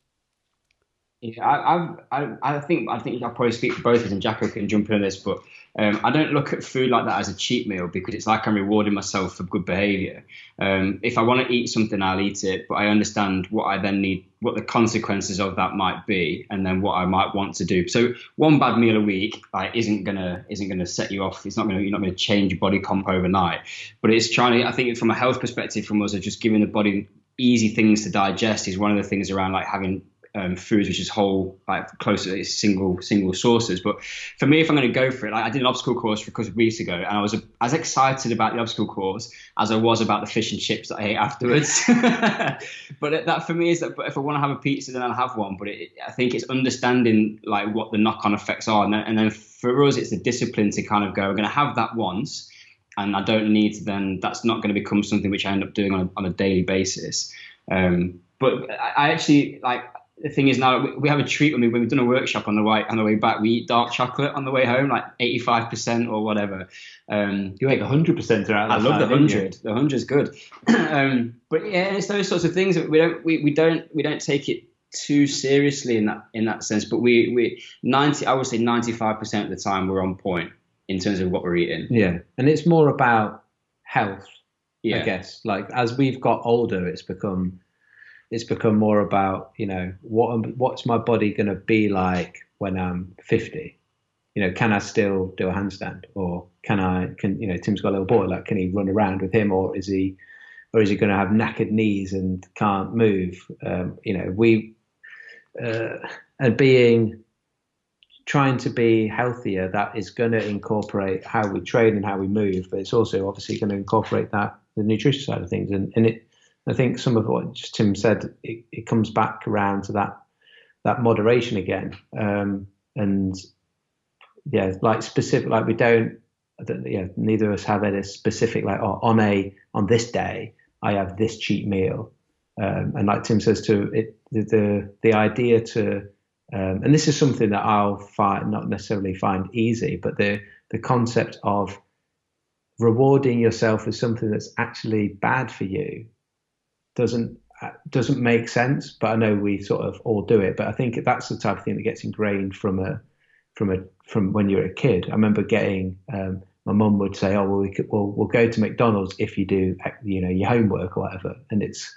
Yeah, I, I, I think I think I'll probably speak for both of us, and Jacko can jump in on this. But um, I don't look at food like that as a cheat meal because it's like I'm rewarding myself for good behaviour. Um, if I want to eat something, I'll eat it, but I understand what I then need, what the consequences of that might be, and then what I might want to do. So one bad meal a week like, isn't gonna isn't gonna set you off. It's not gonna you're not gonna change your body comp overnight. But it's trying to. I think from a health perspective, from us, of just giving the body easy things to digest is one of the things around like having um, foods which is whole, like close to single single sources. But for me, if I'm going to go for it, like I did an obstacle course a couple of weeks ago, and I was as excited about the obstacle course as I was about the fish and chips that I ate afterwards. but that for me is that if I want to have a pizza, then I'll have one. But it, I think it's understanding like what the knock-on effects are, and then, and then for us, it's the discipline to kind of go. We're going to have that once. And I don't need to then, that's not going to become something which I end up doing on a, on a daily basis. Um, but I actually like the thing is now we, we have a treat when, we, when we've done a workshop on the way on the way back. We eat dark chocolate on the way home, like eighty five percent or whatever. Um, You make hundred percent around. I love the hundred. The hundred's good. um, but yeah, it's those sorts of things that we don't we, we don't we don't take it too seriously in that in that sense. But we we ninety I would say ninety five percent of the time we're on point in terms of what we're eating. Yeah, and it's more about health, Yeah. I guess. Like as we've got older, it's become it's become more about you know what what's my body going to be like when I'm 50. You know, can I still do a handstand, or can I? Can you know? Tim's got a little boy. Like, can he run around with him, or is he, or is he going to have knackered knees and can't move? Um, you know, we uh, and being trying to be healthier that is going to incorporate how we train and how we move but it's also obviously going to incorporate that the nutrition side of things and, and it i think some of what just tim said it, it comes back around to that that moderation again. Um, and yeah like specific like we don't yeah neither of us have any specific like oh, on a on this day i have this cheat meal. Um, and like tim says to it the the, the idea to um, and this is something that I'll find not necessarily find easy, but the the concept of rewarding yourself with something that's actually bad for you doesn't uh, doesn't make sense. But I know we sort of all do it. But I think that's the type of thing that gets ingrained from a from a from when you're a kid. I remember getting um, my mum would say, "Oh, well, we could, we'll we'll go to McDonald's if you do you know your homework or whatever," and it's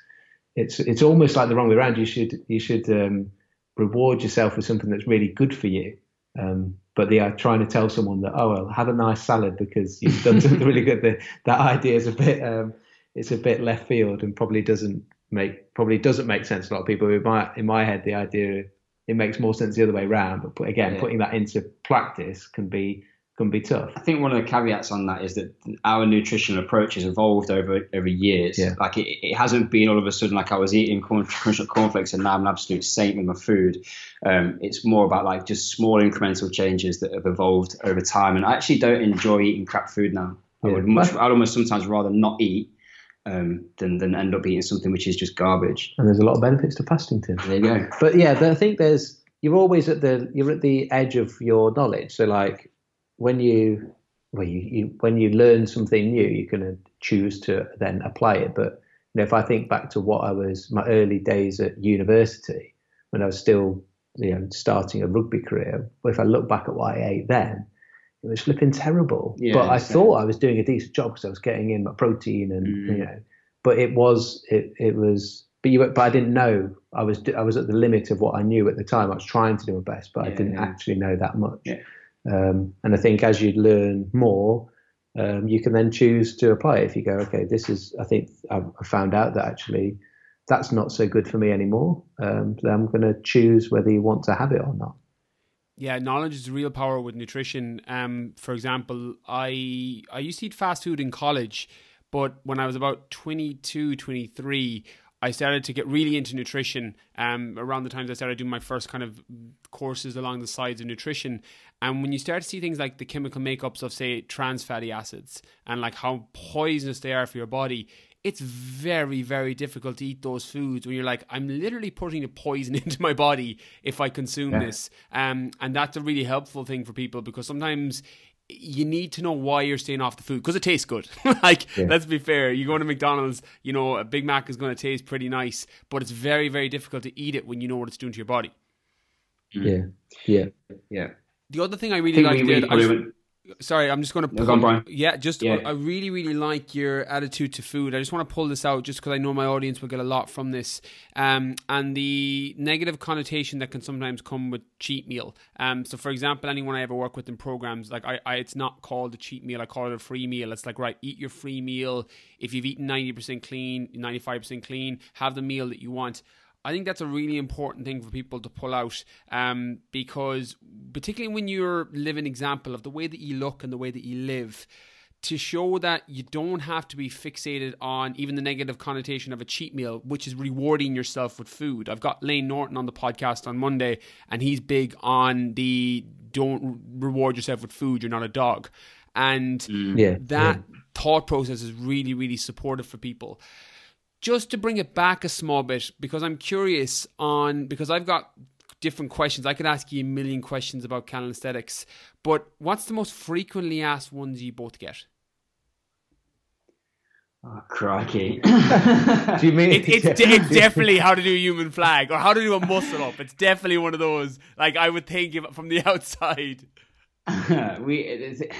it's it's almost like the wrong way around. You should you should um, reward yourself with something that's really good for you. Um, but they are trying to tell someone that oh well have a nice salad because you've done something really good. The, that idea is a bit um, it's a bit left field and probably doesn't make probably doesn't make sense to a lot of people. In my in my head, the idea it makes more sense the other way around. But put, again, Yeah. putting that into practice can be can be tough. I think one of the caveats on that is that our nutritional approach has evolved over over years. Yeah. Like it, it hasn't been all of a sudden like I was eating corn, cornflakes and now I'm an absolute saint with my food. Um, it's more about like just small incremental changes that have evolved over time. And I actually don't enjoy eating crap food now. I Yeah. would much, I'd almost sometimes rather not eat um, than than end up eating something which is just garbage. And there's a lot of benefits to fasting, too. There you go. but yeah, I think there's you're always at the you're at the edge of your knowledge. So like when you well you, you when you learn something new, you can choose to then apply it. But you know, if I think back to what I was my early days at university when I was still you know starting a rugby career, if I look back at what I ate then. It was flipping terrible, Yeah, but I same. thought I was doing a decent job because I was getting in my protein and Mm. you know, but it was it it was but you but I didn't know I was I was at the limit of what I knew at the time. I was trying to do my best, but I didn't yeah. actually know that much. Yeah. Um, and I think as you learn more, um, you can then choose to apply it. If you go, okay, this is I think I, I found out that actually that's not so good for me anymore. Um, then I'm going to choose whether you want to have it or not. Yeah, knowledge is real power with nutrition. Um, for example, I I used to eat fast food in college, but when I was about 22, 23, I started to get really into nutrition. Um, around the times I started doing my first kind of courses along the sides of nutrition, and when you start to see things like the chemical makeups of say trans fatty acids and like how poisonous they are for your body, it's very, very difficult to eat those foods when you're like, I'm literally putting a poison into my body if I consume Yeah. this. Um, and that's a really helpful thing for people because sometimes you need to know why you're staying off the food because it tastes good. like, yeah. let's be fair. You go to McDonald's, you know, a Big Mac is going to taste pretty nice, but it's very, very difficult to eat it when you know what it's doing to your body. Yeah, yeah, yeah. The other thing I really like did, sorry, I'm just going to. Pull, on, yeah, just yeah. I really, really like your attitude to food. I just want to pull this out just because I know my audience will get a lot from this, um, and the negative connotation that can sometimes come with cheat meal. Um, so for example, anyone I ever work with in programs, like I, I, it's not called a cheat meal. I call it a free meal. It's like right, eat your free meal. If you've eaten ninety percent clean, ninety five percent clean, have the meal that you want. I think that's a really important thing for people to pull out um, because, particularly when you're living example of the way that you look and the way that you live, to show that you don't have to be fixated on even the negative connotation of a cheat meal, which is rewarding yourself with food. I've got Layne Norton on the podcast on Monday, and he's big on the don't reward yourself with food, you're not a dog. And mm. yeah, that yeah. thought process is really, really supportive for people just to bring it back a small bit because I'm curious on because I've got different questions. I could ask you a million questions about calisthenics, but what's the most frequently asked ones you both get? Oh, crikey. do you mean it, it's, it's definitely how to do a human flag or how to do a muscle up. It's definitely one of those. Like I would think if, from the outside. we it,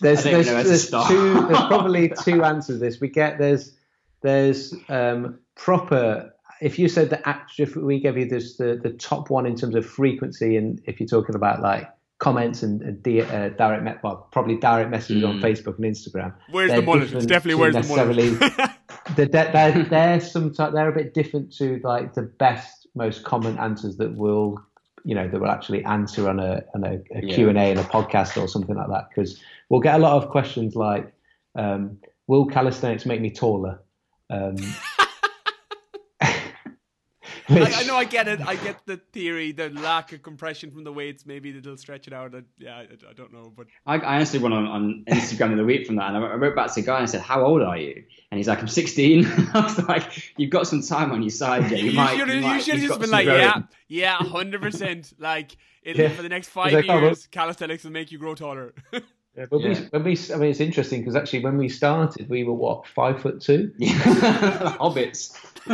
there's there's, there's two there's probably two answers to this. We get there's there's um, proper. If you said that, if we gave you this the, the top one in terms of frequency, and if you're talking about like comments and, and uh, direct met, well, probably direct messages mm. on Facebook and Instagram. Where's the mullet? It's definitely where's the mullet. they're, they're, they're sometimes they're a bit different to like the best, most common answers that will, you know, that will actually answer on a on a, a yeah. Q and A in a podcast or something like that. Because we'll get a lot of questions like, um, "Will calisthenics make me taller?" Um, Which, I, I, know I get it. I get the theory, the lack of compression from the weights. Maybe they'll stretch it out. I, yeah, I, I, don't know. But I, I honestly went on, on Instagram in the week from that, and I wrote back to the guy and I said, "How old are you?" And he's like, "I'm 16." I was like, "You've got some time on your side, yeah. You, you might, should you, have just been like, growing. "Yeah, yeah, hundred percent." Like, yeah. for the next five like, oh, years, oh, calisthenics will make you grow taller. Yeah, but yeah. we, when we, I mean, it's interesting because actually, when we started, we were what five foot two, hobbits.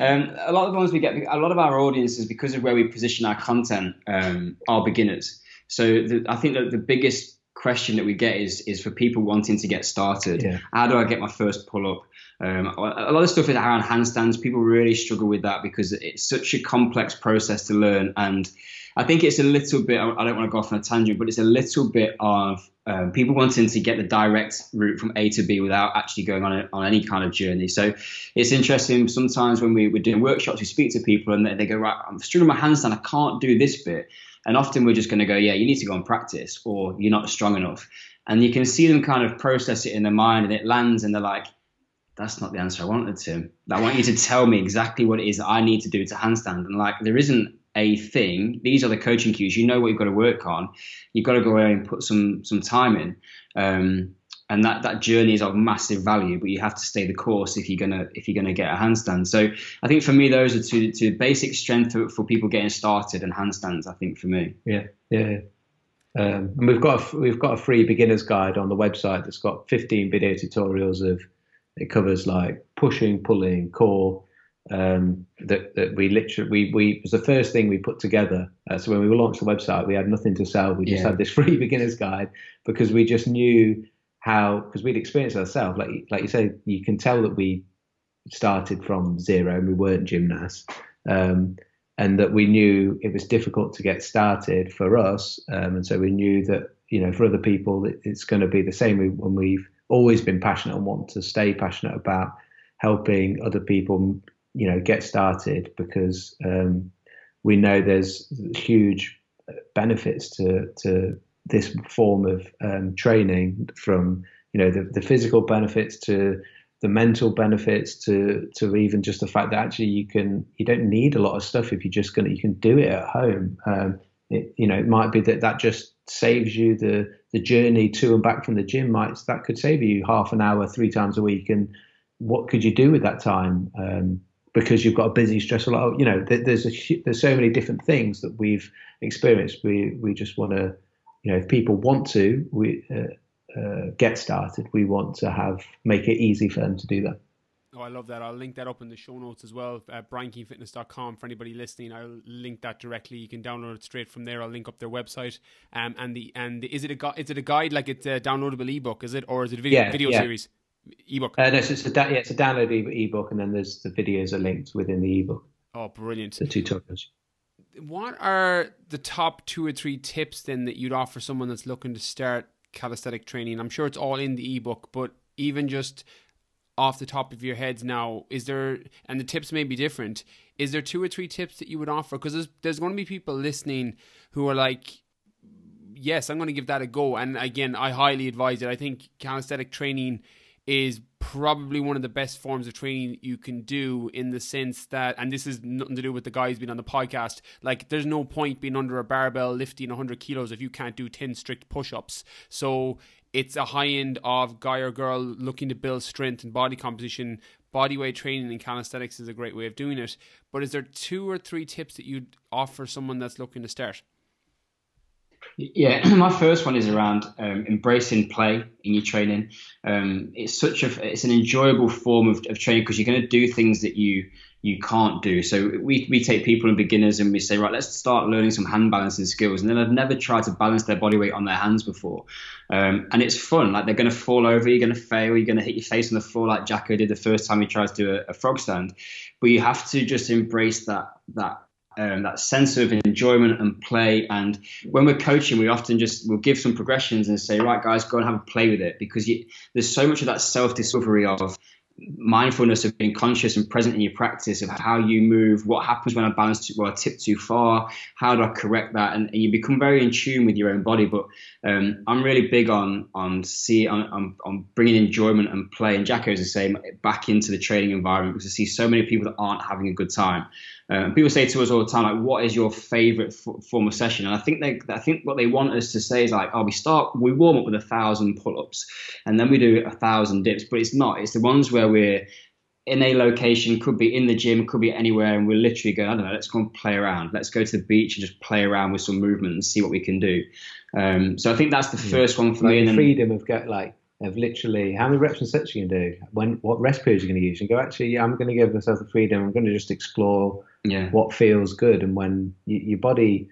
um, a lot of the ones we get, a lot of our audiences, because of where we position our content, um, are beginners. So the, I think that the biggest question that we get is is for people wanting to get started. Yeah. How do I get my first pull up? Um, a lot of stuff is around handstands. People really struggle with that because it's such a complex process to learn and I think it's a little bit. I don't want to go off on a tangent, but it's a little bit of um, people wanting to get the direct route from A to B without actually going on a, on any kind of journey. So it's interesting. Sometimes when we, we're doing workshops, we speak to people and they, they go, right, I'm struggling my handstand. I can't do this bit. And often we're just going to go, yeah, you need to go and practice, or you're not strong enough. And you can see them kind of process it in their mind, and it lands, and they're like, that's not the answer I wanted, Tim. I want you to tell me exactly what it is that I need to do to handstand. And like, there isn't a thing. These are the coaching cues. You know what you've got to work on. You've got to go away and put some some time in. Um, and that, that journey is of massive value, but you have to stay the course if you're gonna if you're gonna get a handstand. So I think for me those are two two basic strength for, people getting started and handstands. I think for me. Yeah, yeah. Um, and we've got a, we've got a free beginners guide on the website that's got 15 video tutorials of it covers like pushing, pulling, core, um, that, that we literally we, we was the first thing we put together. Uh, so when we launched the website, we had nothing to sell. We just yeah. had this free beginner's guide because we just knew how because we'd experienced ourselves. Like like you said, you can tell that we started from zero and we weren't gymnasts. Um, and that we knew it was difficult to get started for us, um, and so we knew that you know for other people it, it's going to be the same. when we've always been passionate and want to stay passionate about helping other people you know get started because um, we know there's huge benefits to to this form of um, training from you know the, the physical benefits to the mental benefits to to even just the fact that actually you can you don't need a lot of stuff if you're just gonna you can do it at home. Um, it, you know it might be that that just saves you the the journey to and back from the gym might that could save you half an hour three times a week. And what could you do with that time? Um, because you've got a busy, stressful life. You know, there's a, there's so many different things that we've experienced. We we just want to you know, if people want to, we uh, uh, get started. We want to have make it easy for them to do that. Oh, I love that. I'll link that up in the show notes as well at briankeanefitness.com for anybody listening. I'll link that directly. You can download it straight from there. I'll link up their website. Um, and the and the, is it a is it a guide like it's a downloadable ebook? Is it or is it a video yeah, video yeah. series ebook? Uh, no, so it's a yeah, it's a download ebook, and then there's the videos are linked within the ebook. Oh, brilliant! The tutorials. What are the top two or three tips then that you'd offer someone that's looking to start calisthenic training? I'm sure it's all in the ebook, but even just off the top of your heads now, is there, and the tips may be different, is there two or three tips that you would offer? Because there's, there's going to be people listening who are like, yes, I'm going to give that a go. And again, I highly advise it. I think calisthenic training is probably one of the best forms of training you can do in the sense that and this is nothing to do with the guys being on the podcast like there's no point being under a barbell lifting 100 kilos if you can't do 10 strict push-ups. So it's a high end of guy or girl looking to build strength and body composition. Body weight training and calisthenics is a great way of doing it. But is there two or three tips that you'd offer someone that's looking to start yeah, my first one is around um, embracing play in your training. Um, it's such a it's an enjoyable form of, of training because you're going to do things that you you can't do. So we, we take people and beginners and we say, right, let's start learning some hand balancing skills. And then I've never tried to balance their body weight on their hands before. Um, and it's fun. Like they're going to fall over, you're going to fail, you're going to hit your face on the floor like Jacko did the first time he tried to do a, a frog stand. But you have to just embrace that that um, that sense of enjoyment and play. And when we're coaching, we often just we'll give some progressions and say, right, guys, go and have a play with it because you, there's so much of that self discovery of mindfulness of being conscious and present in your practice of how you move, what happens when I balance too, well, I tip too far, how do I correct that, and, and you become very in tune with your own body. But um, I'm really big on on see on, on, on bringing enjoyment and play, and Jacko is the same back into the training environment because I see so many people that aren't having a good time. Um, people say to us all the time, like, "What is your favorite f- form of session?" And I think they, I think what they want us to say is like, "Oh, we start, we warm up with a thousand pull-ups, and then we do a thousand dips." But it's not. It's the ones where we're in a location, could be in the gym, could be anywhere, and we're literally going, I don't know, let's go and play around. Let's go to the beach and just play around with some movement and see what we can do. Um, so I think that's the first one for like me. And then, freedom of get like of literally how many reps and sets you can do, when what rest periods you're going to use, and go actually, I'm going to give myself the freedom. I'm going to just explore yeah. what feels good, and when you, your body,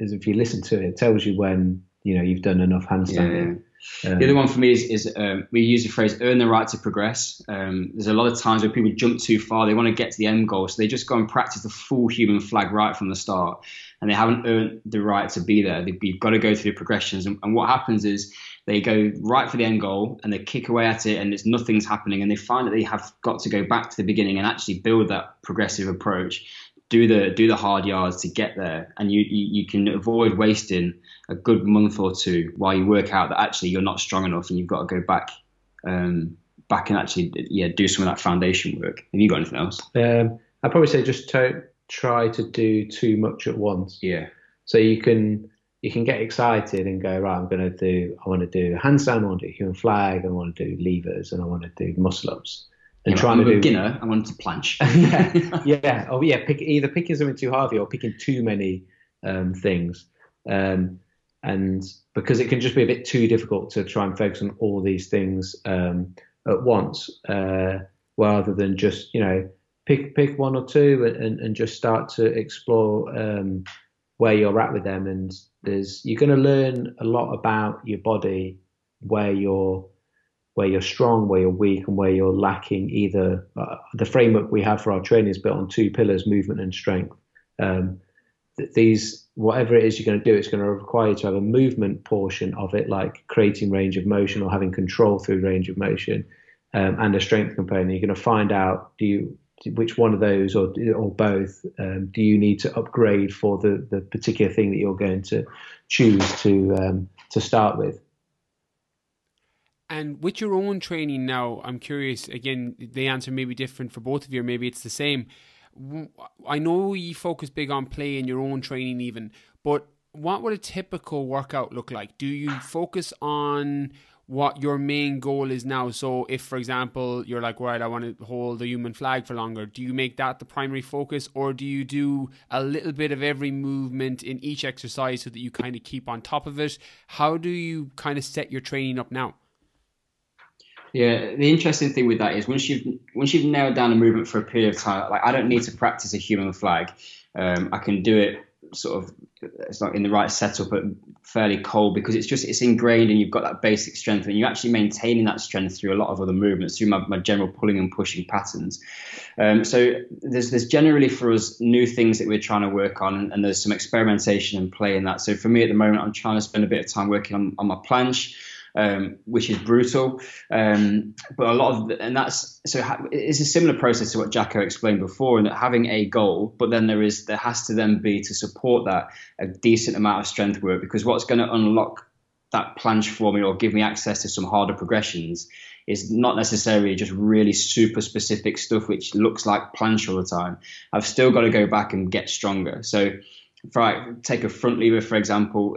as if you listen to it, it tells you when you know you've done enough handstanding. Yeah. Um, the other one for me is, is um, we use the phrase earn the right to progress. Um, there's a lot of times where people jump too far. They want to get to the end goal. So they just go and practice the full human flag right from the start. And they haven't earned the right to be there. They, you've got to go through the progressions. And, and what happens is they go right for the end goal and they kick away at it and it's nothing's happening. And they find that they have got to go back to the beginning and actually build that progressive approach do the do the hard yards to get there, and you, you, you can avoid wasting a good month or two while you work out that actually you're not strong enough and you've got to go back um, back and actually yeah do some of that foundation work. Have you got anything else? Um, I'd probably say just to, try to do too much at once. Yeah. So you can you can get excited and go right. I'm going to do. I want to do handstand. I want to do human flag. I want to do levers, and I want to do muscle ups and yeah, trying I'm to a beginner. I want to planche. yeah, yeah, oh yeah. Pick either picking something too hard or picking too many um, things, um, and because it can just be a bit too difficult to try and focus on all these things um, at once, uh, rather than just you know pick pick one or two and, and just start to explore um, where you're at with them. And there's you're going to learn a lot about your body, where you're where you're strong, where you're weak, and where you're lacking. Either uh, the framework we have for our training is built on two pillars: movement and strength. Um, th- these, whatever it is you're going to do, it's going to require you to have a movement portion of it, like creating range of motion or having control through range of motion, um, and a strength component. You're going to find out do you which one of those or or both um, do you need to upgrade for the the particular thing that you're going to choose to um, to start with. And with your own training now, I'm curious. Again, the answer may be different for both of you. Maybe it's the same. I know you focus big on play in your own training, even. But what would a typical workout look like? Do you focus on what your main goal is now. So, if for example you're like, right, I want to hold the human flag for longer, do you make that the primary focus, or do you do a little bit of every movement in each exercise so that you kind of keep on top of it? How do you kind of set your training up now? Yeah, the interesting thing with that is once you've once you've nailed down a movement for a period of time, like I don't need to practice a human flag. Um, I can do it sort of it's not in the right setup but fairly cold because it's just it's ingrained and you've got that basic strength and you're actually maintaining that strength through a lot of other movements through my, my general pulling and pushing patterns. Um, so there's there's generally for us new things that we're trying to work on and, and, there's some experimentation and play in that. So for me at the moment i'm trying to spend a bit of time working on, on my planche um, which is brutal. Um, but a lot of, and that's so ha- it's a similar process to what Jacko explained before, and that having a goal, but then there is there has to then be to support that a decent amount of strength work because what's going to unlock that planche for me or give me access to some harder progressions is not necessarily just really super specific stuff which looks like planche all the time. I've still got to go back and get stronger. So if I take a front lever, for example,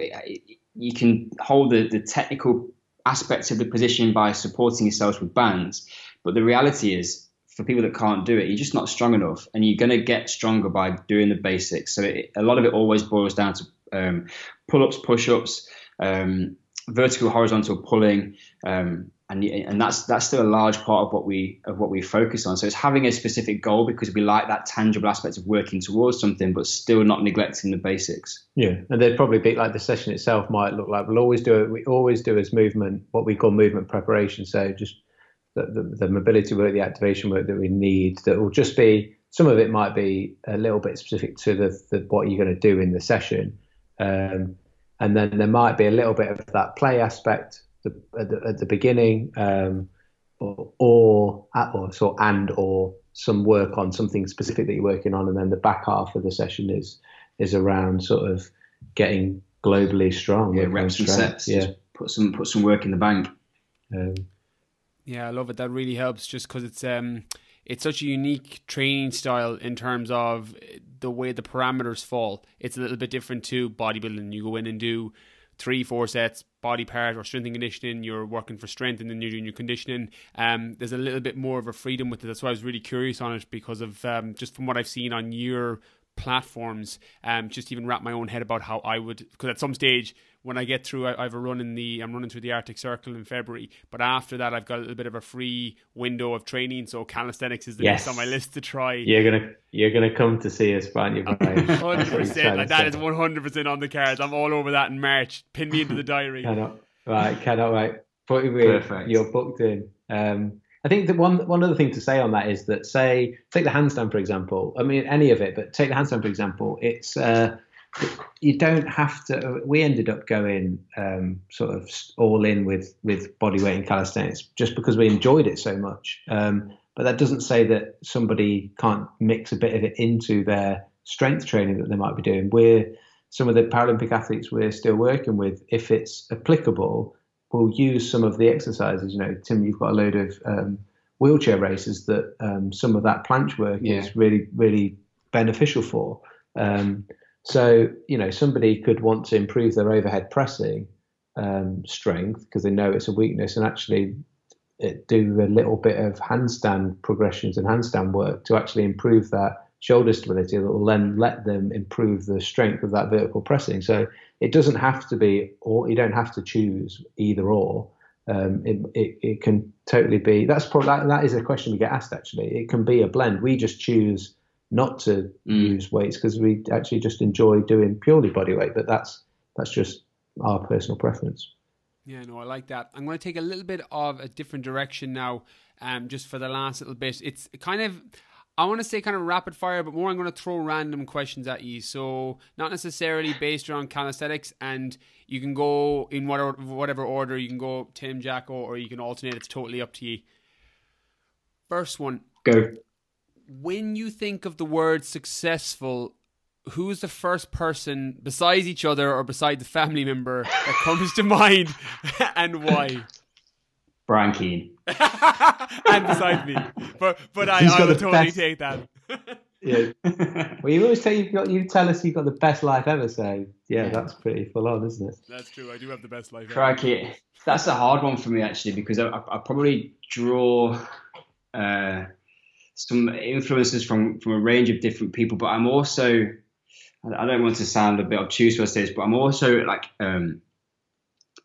you can hold the, the technical aspects of the position by supporting yourselves with bands. But the reality is, for people that can't do it, you're just not strong enough, and you're going to get stronger by doing the basics. So it, a lot of it always boils down to um, pull-ups, push-ups, um, vertical, horizontal pulling, um, and and that's that's still a large part of what we of what we focus on. So it's having a specific goal because we like that tangible aspect of working towards something, but still not neglecting the basics. Yeah, and they'd probably be like the session itself might look like. We'll always do it. We always do as movement, what we call movement preparation. So just the, the, the mobility work, the activation work that we need. That will just be some of it might be a little bit specific to the, the what you're going to do in the session. Um, and then there might be a little bit of that play aspect the, at, the, at the beginning, um, or, or, or so and or some work on something specific that you're working on, and then the back half of the session is is around sort of getting globally strong. Yeah, reps and sets. Yeah, put some put some work in the bank. Um, yeah, I love it. That really helps, just because it's um it's such a unique training style in terms of the way the parameters fall. It's a little bit different to bodybuilding. You go in and do three, four sets, body part or strength and conditioning. You're working for strength and then you're doing your conditioning. Um, there's a little bit more of a freedom with it. That's why I was really curious on it because of um, just from what I've seen on your platforms, um, just even wrap my own head about how I would, because at some stage when I get through, I, I have a run in the, I'm running through the Arctic Circle in February, but after that, I've got a little bit of a free window of training. So calisthenics is the yes. next on my list to try. You're gonna, you're gonna come to see us, aren't you, Brian? Hundred percent. Like that is one hundred percent on the cards. I'm all over that in March. Pin me into the diary. cannot, right, cannot wait. Perfect. You're booked in. Um, I think that one one other thing to say on that is that say take the handstand for example. I mean any of it, but take the handstand for example. It's uh, you don't have to. We ended up going um, sort of all in with with bodyweight and calisthenics just because we enjoyed it so much. Um, but that doesn't say that somebody can't mix a bit of it into their strength training that they might be doing. We're some of the Paralympic athletes we're still working with, if it's applicable, will use some of the exercises. You know, Tim, you've got a load of um, wheelchair races that um, some of that planche work yeah. is really, really beneficial for. Um, so, you know, somebody could want to improve their overhead pressing um, strength because they know it's a weakness and actually do a little bit of handstand progressions and handstand work to actually improve that shoulder stability that will then let them improve the strength of that vertical pressing. So it doesn't have to be, or you don't have to choose either or. Um, it, it, it, can totally be. That's probably that, that is a question we get asked. Actually, it can be a blend. We just choose not to mm. use weights because we actually just enjoy doing purely body weight. But that's that's just our personal preference. Yeah, no, I like that. I'm going to take a little bit of a different direction now. Um, just for the last little bit, it's kind of I want to say kind of rapid fire, but more I'm going to throw random questions at you. So not necessarily based around calisthenics, and you can go in whatever whatever order. You can go Tim Jacko, or you can alternate. It's totally up to you. First one. Go. When you think of the word successful, who's the first person besides each other or beside the family member that comes to mind, and why? Brian Keane. and beside me. But but I, I will totally best... take that. yeah. Well, you always tell you got you tell us you've got the best life ever. So yeah, that's pretty full on, isn't it? That's true. I do have the best life. Crikey. that's a hard one for me actually because I, I probably draw uh, some influences from from a range of different people, but I'm also I don't want to sound a bit obtuse when I say this, but I'm also like um,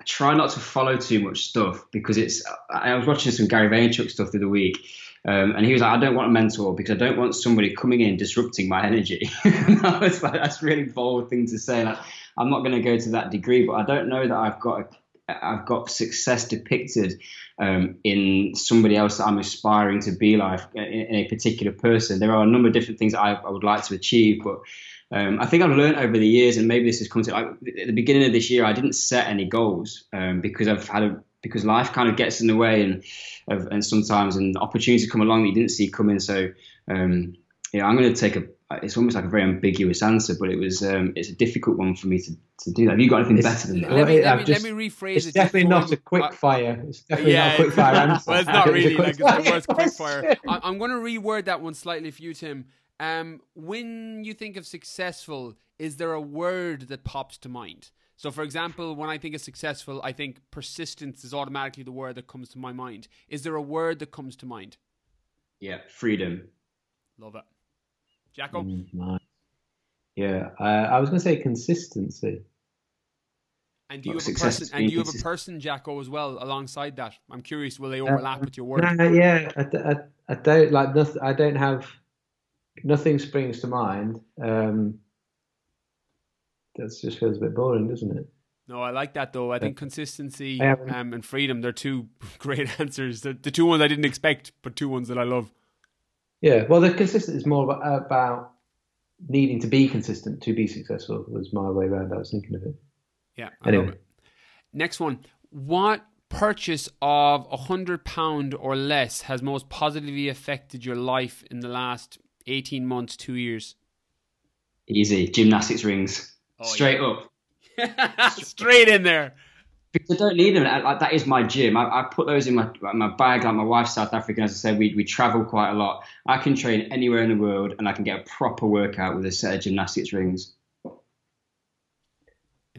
I try not to follow too much stuff because it's. I was watching some Gary Vaynerchuk stuff through the week, um, and he was like, "I don't want a mentor because I don't want somebody coming in disrupting my energy." I was like, "That's a really bold thing to say." Like, I'm not going to go to that degree, but I don't know that I've got a, I've got success depicted um, in somebody else that I'm aspiring to be like in, in, a particular person. There are a number of different things I, I would like to achieve, but um, I think I've learned over the years, and maybe this has come to like, at the beginning of this year, I didn't set any goals um, because I've had a because life kind of gets in the way, and of, and sometimes and opportunities come along that you didn't see coming. So um, yeah, I'm going to take a. It's almost like a very ambiguous answer, but it was um, it's a difficult one for me to, to do that. Have you got anything It's- better than that? Let me, I've let me, just- let me rephrase It's it. definitely not a quick I- fire. It's definitely not a quick fire answer. well, it's not a really quick like it's the fire worst quick fire. I, I'm going to reword that one slightly for you, Tim. Um, when you think of successful, is there a word that pops to mind? So, for example, when I think of successful, I think persistence is automatically the word that comes to my mind. Is there a word that comes to mind? Yeah, freedom. Love it. Jacko? Mm, nice. Yeah, uh, I was going to say consistency. And do you have a person? And do you have a person, Jacko, as well, alongside that? I'm curious. Will they overlap with your work? Yeah, I don't like nothing. I don't have nothing springs to mind. Um, that just feels a bit boring, doesn't it? No, I like that though. I think consistency I um, and freedom, they're two great answers. The, the two ones I didn't expect, but two ones that I love. Yeah. Well, the consistent is more about, about needing to be consistent to be successful. Was my way around. I was thinking of it. Yeah, I Anyway. Next one. What purchase of a hundred pound or less has most positively affected your life in the last eighteen months, two years? Easy. Gymnastics rings. Oh, Straight up. Straight in there. Because I don't need them. I- Like, that is my gym. I, I put those in my my bag. Like my wife's South African, as I said, we we travel quite a lot. I can train anywhere in the world, and I can get a proper workout with a set of gymnastics rings.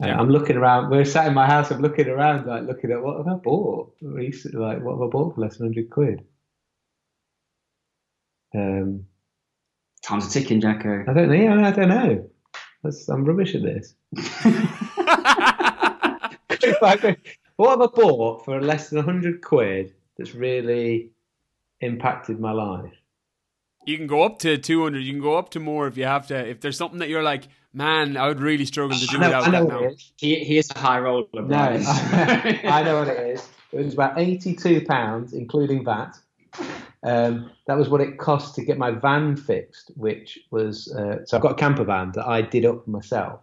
Uh, I'm looking around. We're sat in my house. I'm looking around, like looking at what have I bought recently. Like what have I bought for less than hundred quid? Um, Time's a ticking, Jacko. I don't know. Yeah, I don't know. That's, I'm rubbish at this. what have I bought for less than hundred quid that's really impacted my life? You can go up to 200. You can go up to more if you have to. If there's something that you're like, man, I would really struggle to do know, without I that now. He, he is a high roller. No, Brian. I know what it is. It was about eighty-two pounds, including VAT. Um, that was what it cost to get my van fixed, which was uh, so I've got a camper van that I did up myself,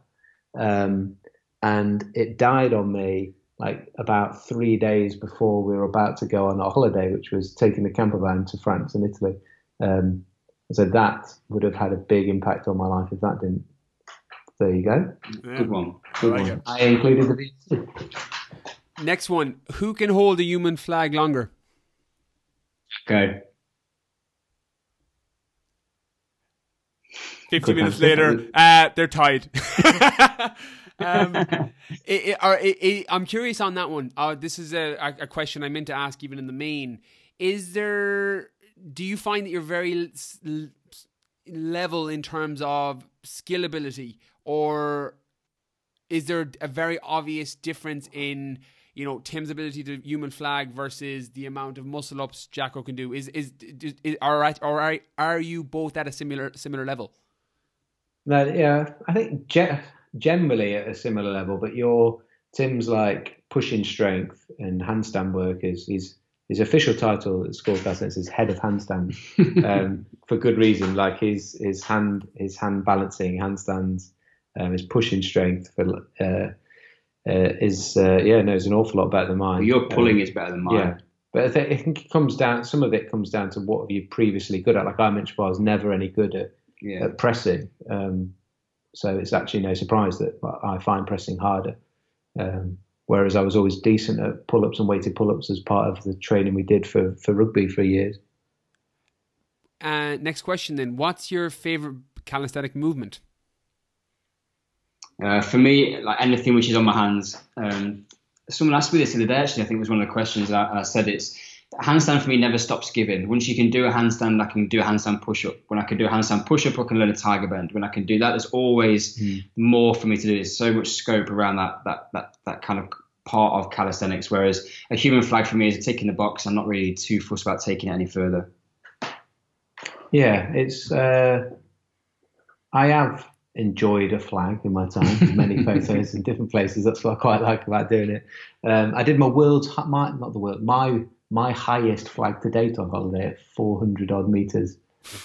um, and it died on me like about three days before we were about to go on a holiday, which was taking the camper van to France and Italy. Um, so that would have had a big impact on my life if that didn't. There you go. Yeah. Good one. I Good like one. it. I included the VAT. Next one. Who can hold a human flag longer? Go. 50 Good minutes answer. later, uh, they're tied. um, it, it, or it, it, I'm curious on that one. Uh, this is a, a, a question I meant to ask even in the main. Is there, do you find that you're very s- l- level in terms of skill ability or is there a very obvious difference in you know Tim's ability to human flag versus the amount of muscle ups Jacko can do? Is is, is, is are at, or are are you both at a similar similar level? No, yeah, I think ge- generally at a similar level, but your Tim's like pushing strength and handstand work is his his official title at Scorecast is head of handstand um, for good reason. Like his his hand his hand balancing handstands, um, his pushing strength for uh, uh, is uh, yeah no, it's an awful lot better than mine. Your pulling Um, is better than mine. yeah. But I think, I think it comes down. Some of it comes down to what have you previously good at. Like I mentioned, I was never any good at Yeah. at pressing. Um, so it's actually no surprise that I find pressing harder. Um, whereas I was always decent at pull ups and weighted pull ups as part of the training we did for, for rugby for years. Uh, next question then. What's your favorite calisthenic movement? Uh, for me, like anything which is on my hands, um, someone asked me this the other day. Actually, I think it was one of the questions. I, I said it's handstand for me never stops giving. Once you can do a handstand, I can do a handstand push up. When I can do a handstand push up, I can learn a tiger bend. When I can do that, there's always mm. more for me to do. There's so much scope around that that that that kind of part of calisthenics. Whereas a human flag for me is a tick in the box. I'm not really too fussed about taking it any further. Yeah, it's. Uh, I have enjoyed a flag in my time, many photos in different places. That's what I quite like about doing it. Um, I did my world's, my, not the world, my my highest flag to date on holiday at 400 odd meters.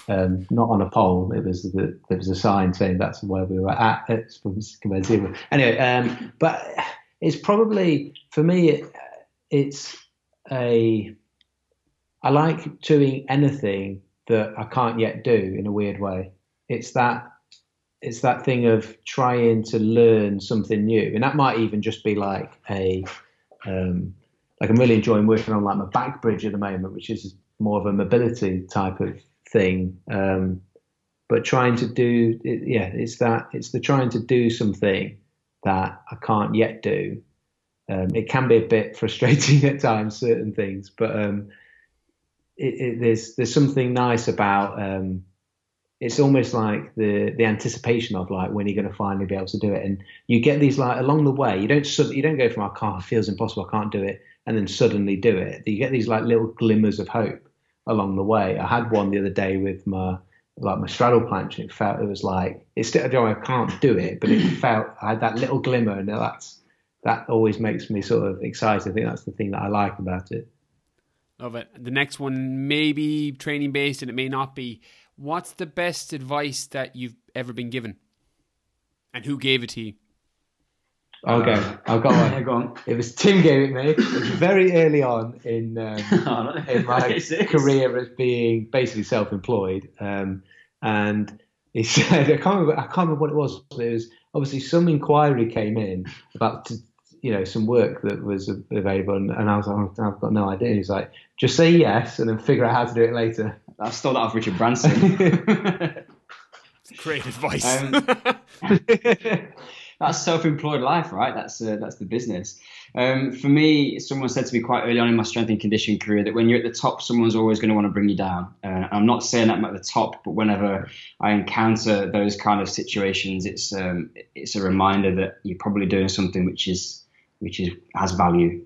Um, not on a pole. It was the, there was a sign saying that's where we were at. It's from zero. Anyway, um, but it's probably for me. It, it's a. I like doing anything that I can't yet do in a weird way. It's that. It's that thing of trying to learn something new, and that might even just be like a. Um, like I'm really enjoying working on like my back bridge at the moment, which is more of a mobility type of thing. Um, but trying to do, it, yeah, it's that it's the trying to do something that I can't yet do. Um, it can be a bit frustrating at times, certain things, but um, it, it, there's there's something nice about. Um, it's almost like the the anticipation of like when you're going to finally be able to do it, and you get these like along the way. You don't you don't go from oh, I can't, it feels impossible, I can't do it and then suddenly do it. You get these like little glimmers of hope along the way. I had one the other day with my like my straddle planche, and it felt it was like it's still I can't do it, but it felt I had that little glimmer, and that's that always makes me sort of excited. I think that's the thing that I like about it. Love it. The next one may be training based, and it may not be. What's the best advice that you've ever been given, and who gave it to you? I'll go. I'll go on. go on. It was Tim gave it me. It was very early on in um, oh, in my career as being basically self-employed, um, and he said, I can't remember. I can't remember what it was. It was obviously some inquiry came in about you know some work that was available, and, and I was like, oh, I've got no idea. He's like, just say yes, and then figure out how to do it later. I stole that off Richard Branson. Great advice. Um, that's self-employed life, right? That's uh, that's the business. Um, for me, someone said to me quite early on in my strength and conditioning career that when you're at the top, someone's always going to want to bring you down. Uh, I'm not saying that I'm at the top, but whenever I encounter those kind of situations, it's um, it's a reminder that you're probably doing something which is which is has value.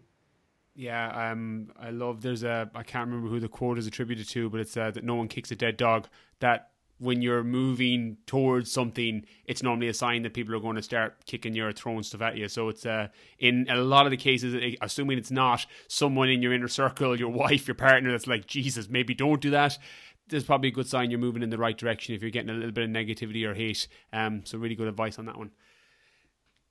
Yeah, um, I love. There's a I can't remember who the quote is attributed to, but it's uh, that no one kicks a dead dog. That when you're moving towards something, it's normally a sign that people are going to start kicking you or throwing stuff at you. So it's uh, in a lot of the cases, assuming it's not someone in your inner circle, your wife, your partner, that's like, Jesus, maybe don't do that. There's probably a good sign you're moving in the right direction if you're getting a little bit of negativity or hate. Um, so really good advice on that one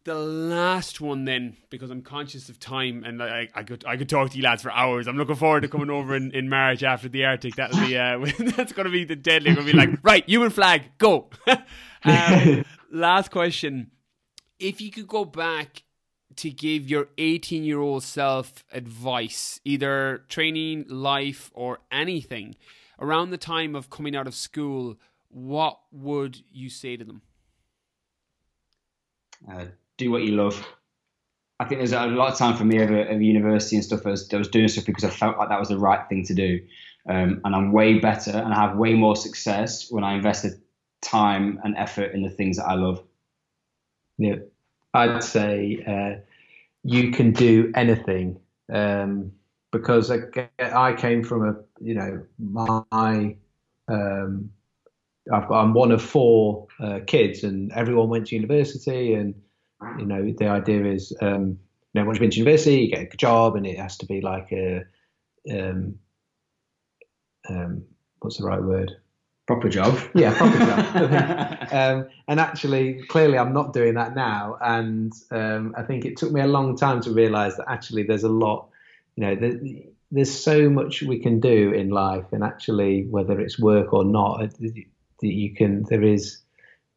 the last one then, because I'm conscious of time and I, I could I could talk to you lads for hours. I'm looking forward to coming over in, in March after the Arctic. That'll be uh, that's gonna be the deadly. Gonna be like right, human flag, go. um, last question: If you could go back to give your 18 year old self advice, either training, life, or anything, around the time of coming out of school, what would you say to them? Uh, do what you love. I think there's a lot of time for me over, over university and stuff. I was, I was, doing stuff because I felt like that was the right thing to do. Um, and I'm way better and I have way more success when I invested time and effort in the things that I love. Yeah, I'd say uh, you can do anything um, because I, I, came from a, you know, my, um, I've got, I'm one of four uh, kids and everyone went to university and you know, the idea is, um, you know, once you've been to university, you get a good job, and it has to be like a, um, um, what's the right word? Proper job. Yeah, proper job. um, and actually, clearly, I'm not doing that now. And um, I think it took me a long time to realize that actually there's a lot, you know, there, there's so much we can do in life. And actually, whether it's work or not, that you can, there is,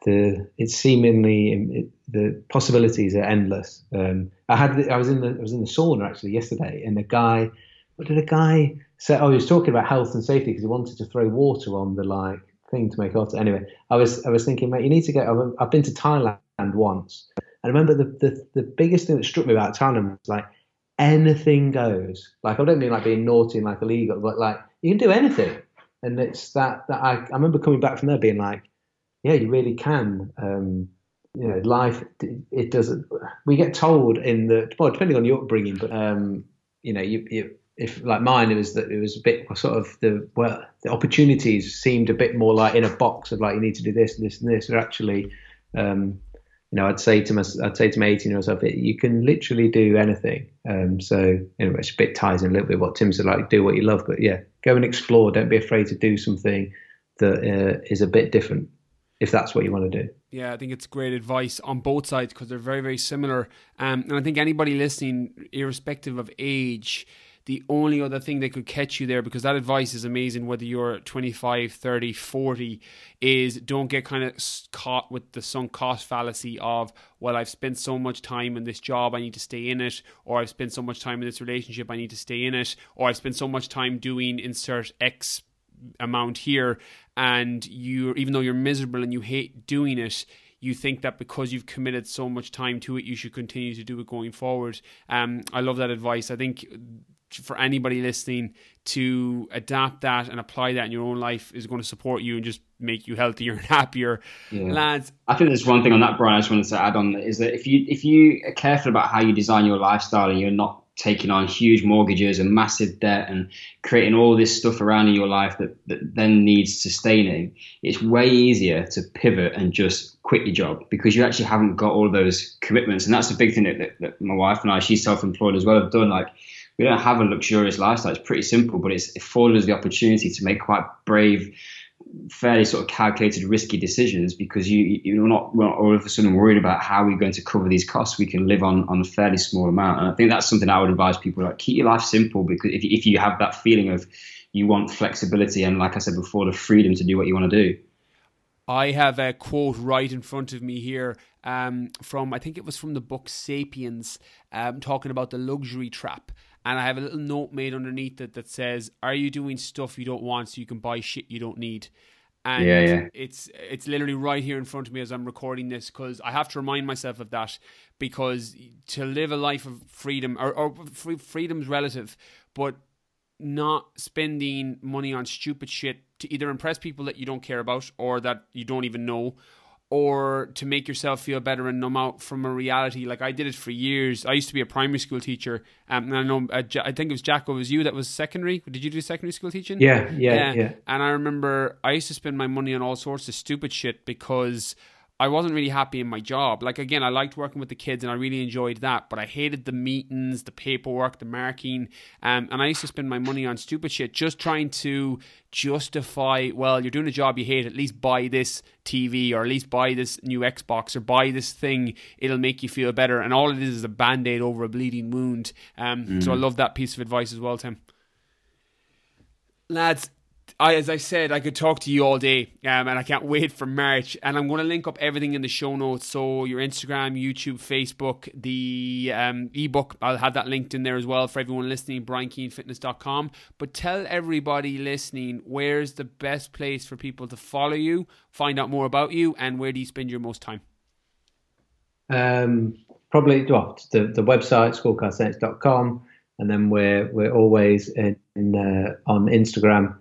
the it's seemingly it, the possibilities are endless. Um, I had I was in the I was in the sauna actually yesterday, and the guy, what did a guy say? Oh, he was talking about health and safety because he wanted to throw water on the like thing to make hot. Anyway, I was I was thinking, mate, you need to get. I've, I've been to Thailand once. I remember the, the the biggest thing that struck me about Thailand was like anything goes. Like I don't mean like being naughty and like illegal, but like you can do anything. And it's that that I, I remember coming back from there being like, yeah, you really can. Um, you know, life it doesn't. We get told in the well, depending on your upbringing, but um, you know, you, you if like mine, it was that it was a bit sort of the well, the opportunities seemed a bit more like in a box of like you need to do this and this and this. Or actually, um, you know, I'd say to my, I'd say to my 18 year old self, you can literally do anything. Um, so anyway, it's a bit ties in a little bit what Tim said, like do what you love, but yeah, go and explore. Don't be afraid to do something that uh, is a bit different if that's what you want to do. Yeah, I think it's great advice on both sides because they're very, very similar. Um, and I think anybody listening, irrespective of age, the only other thing that could catch you there because that advice is amazing whether you're 25 30 40 is don't get kind of caught with the sunk cost fallacy of well i've spent so much time in this job i need to stay in it or i've spent so much time in this relationship i need to stay in it or i've spent so much time doing insert x amount here and you even though you're miserable and you hate doing it you think that because you've committed so much time to it, you should continue to do it going forward. Um, I love that advice. I think for anybody listening to adapt that and apply that in your own life is going to support you and just make you healthier and happier, yeah. lads. I think there's one thing on that, Brian. I just wanted to add on is that if you if you are careful about how you design your lifestyle and you're not taking on huge mortgages and massive debt and creating all this stuff around in your life that, that then needs sustaining, it's way easier to pivot and just quit your job because you actually haven't got all those commitments. And that's the big thing that, that, that my wife and I, she's self-employed as well, have done. Like we don't have a luxurious lifestyle. It's pretty simple, but it's afforded us the opportunity to make quite brave, fairly sort of calculated, risky decisions because you you're not, not all of a sudden worried about how we're going to cover these costs. We can live on on a fairly small amount, and I think that's something I would advise people like keep your life simple because if if you have that feeling of you want flexibility and like I said before, the freedom to do what you want to do. I have a quote right in front of me here um, from I think it was from the book Sapiens, um, talking about the luxury trap and I have a little note made underneath it that says, "Are you doing stuff you don't want so you can buy shit you don't need?" And yeah, yeah. it's it's literally right here in front of me as I'm recording this because I have to remind myself of that because to live a life of freedom or, or freedom's relative, but not spending money on stupid shit to either impress people that you don't care about or that you don't even know or to make yourself feel better and numb out from a reality. Like I did it for years. I used to be a primary school teacher, um, and I know uh, I think it was Jacko. It was you that was secondary. Did you do secondary school teaching? Yeah, yeah, yeah, yeah. And I remember I used to spend my money on all sorts of stupid shit because I wasn't really happy in my job. Like again, I liked working with the kids and I really enjoyed that, but I hated the meetings, the paperwork, the marking, um, and I used to spend my money on stupid shit just trying to justify. Well, you're doing a job you hate. At least buy this TV or at least buy this new Xbox or buy this thing. It'll make you feel better. And all it is is a band aid over a bleeding wound. Um, mm. So I mm. love that piece of advice as well, Tim. Lads, I, as I said, I could talk to you all day, um, and I can't wait for March. And I'm going to link up everything in the show notes. So your Instagram, YouTube, Facebook, the um, ebook, I'll have that linked in there as well for everyone listening. BrianKeaneFitness.com. But tell everybody listening where's the best place for people to follow you, find out more about you, and where do you spend your most time? Um, probably well, the the website schoolofcalisthenics.com, and then we're we're always in, in uh, on Instagram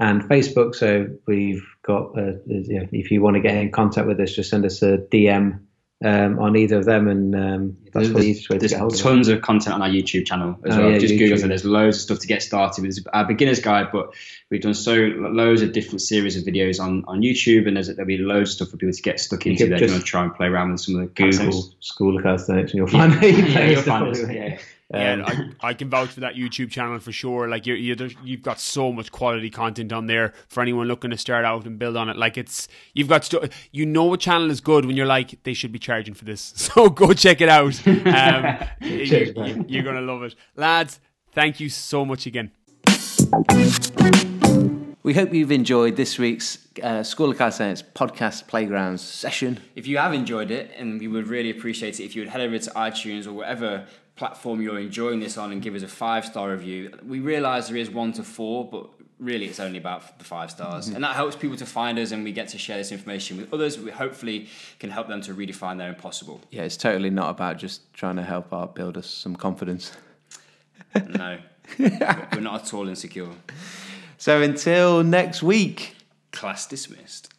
and Facebook. So we've got, uh, you know, if you want to get in contact with us, just send us a DM um, on either of them, and um, that's there's, the easiest way to get hold of Tons of content on our YouTube channel as oh, well. Yeah, Just YouTube. Google, and there's loads of stuff to get started. With. It's our beginner's guide, but we've done so loads of different series of videos on, on YouTube, and there's, there'll be loads of stuff for people to get stuck into. They're going to try and play around with some of the Google. School of Calisthenics, and you'll find yeah, yeah, you'll find us, yeah. Yeah, um, I, I can vouch for that YouTube channel for sure. Like you you've got so much quality content on there for anyone looking to start out and build on it. Like it's you've got stu- you know a channel is good when you're like they should be charging for this. So go check it out. Um, Cheers, you, you're gonna love it, lads. Thank you so much again. We hope you've enjoyed this week's uh, School of Calisthenics podcast playgrounds session. If you have enjoyed it, and we would really appreciate it if you would head over to iTunes or whatever platform you're enjoying this on and give us a five star review. We realise there is one to four, but really it's only about the five stars. Mm-hmm. And that helps people to find us and we get to share this information with others. We hopefully can help them to redefine their impossible. Yeah, it's totally not about just trying to help our build us some confidence. No, we're not at all insecure. So until next week. Class dismissed.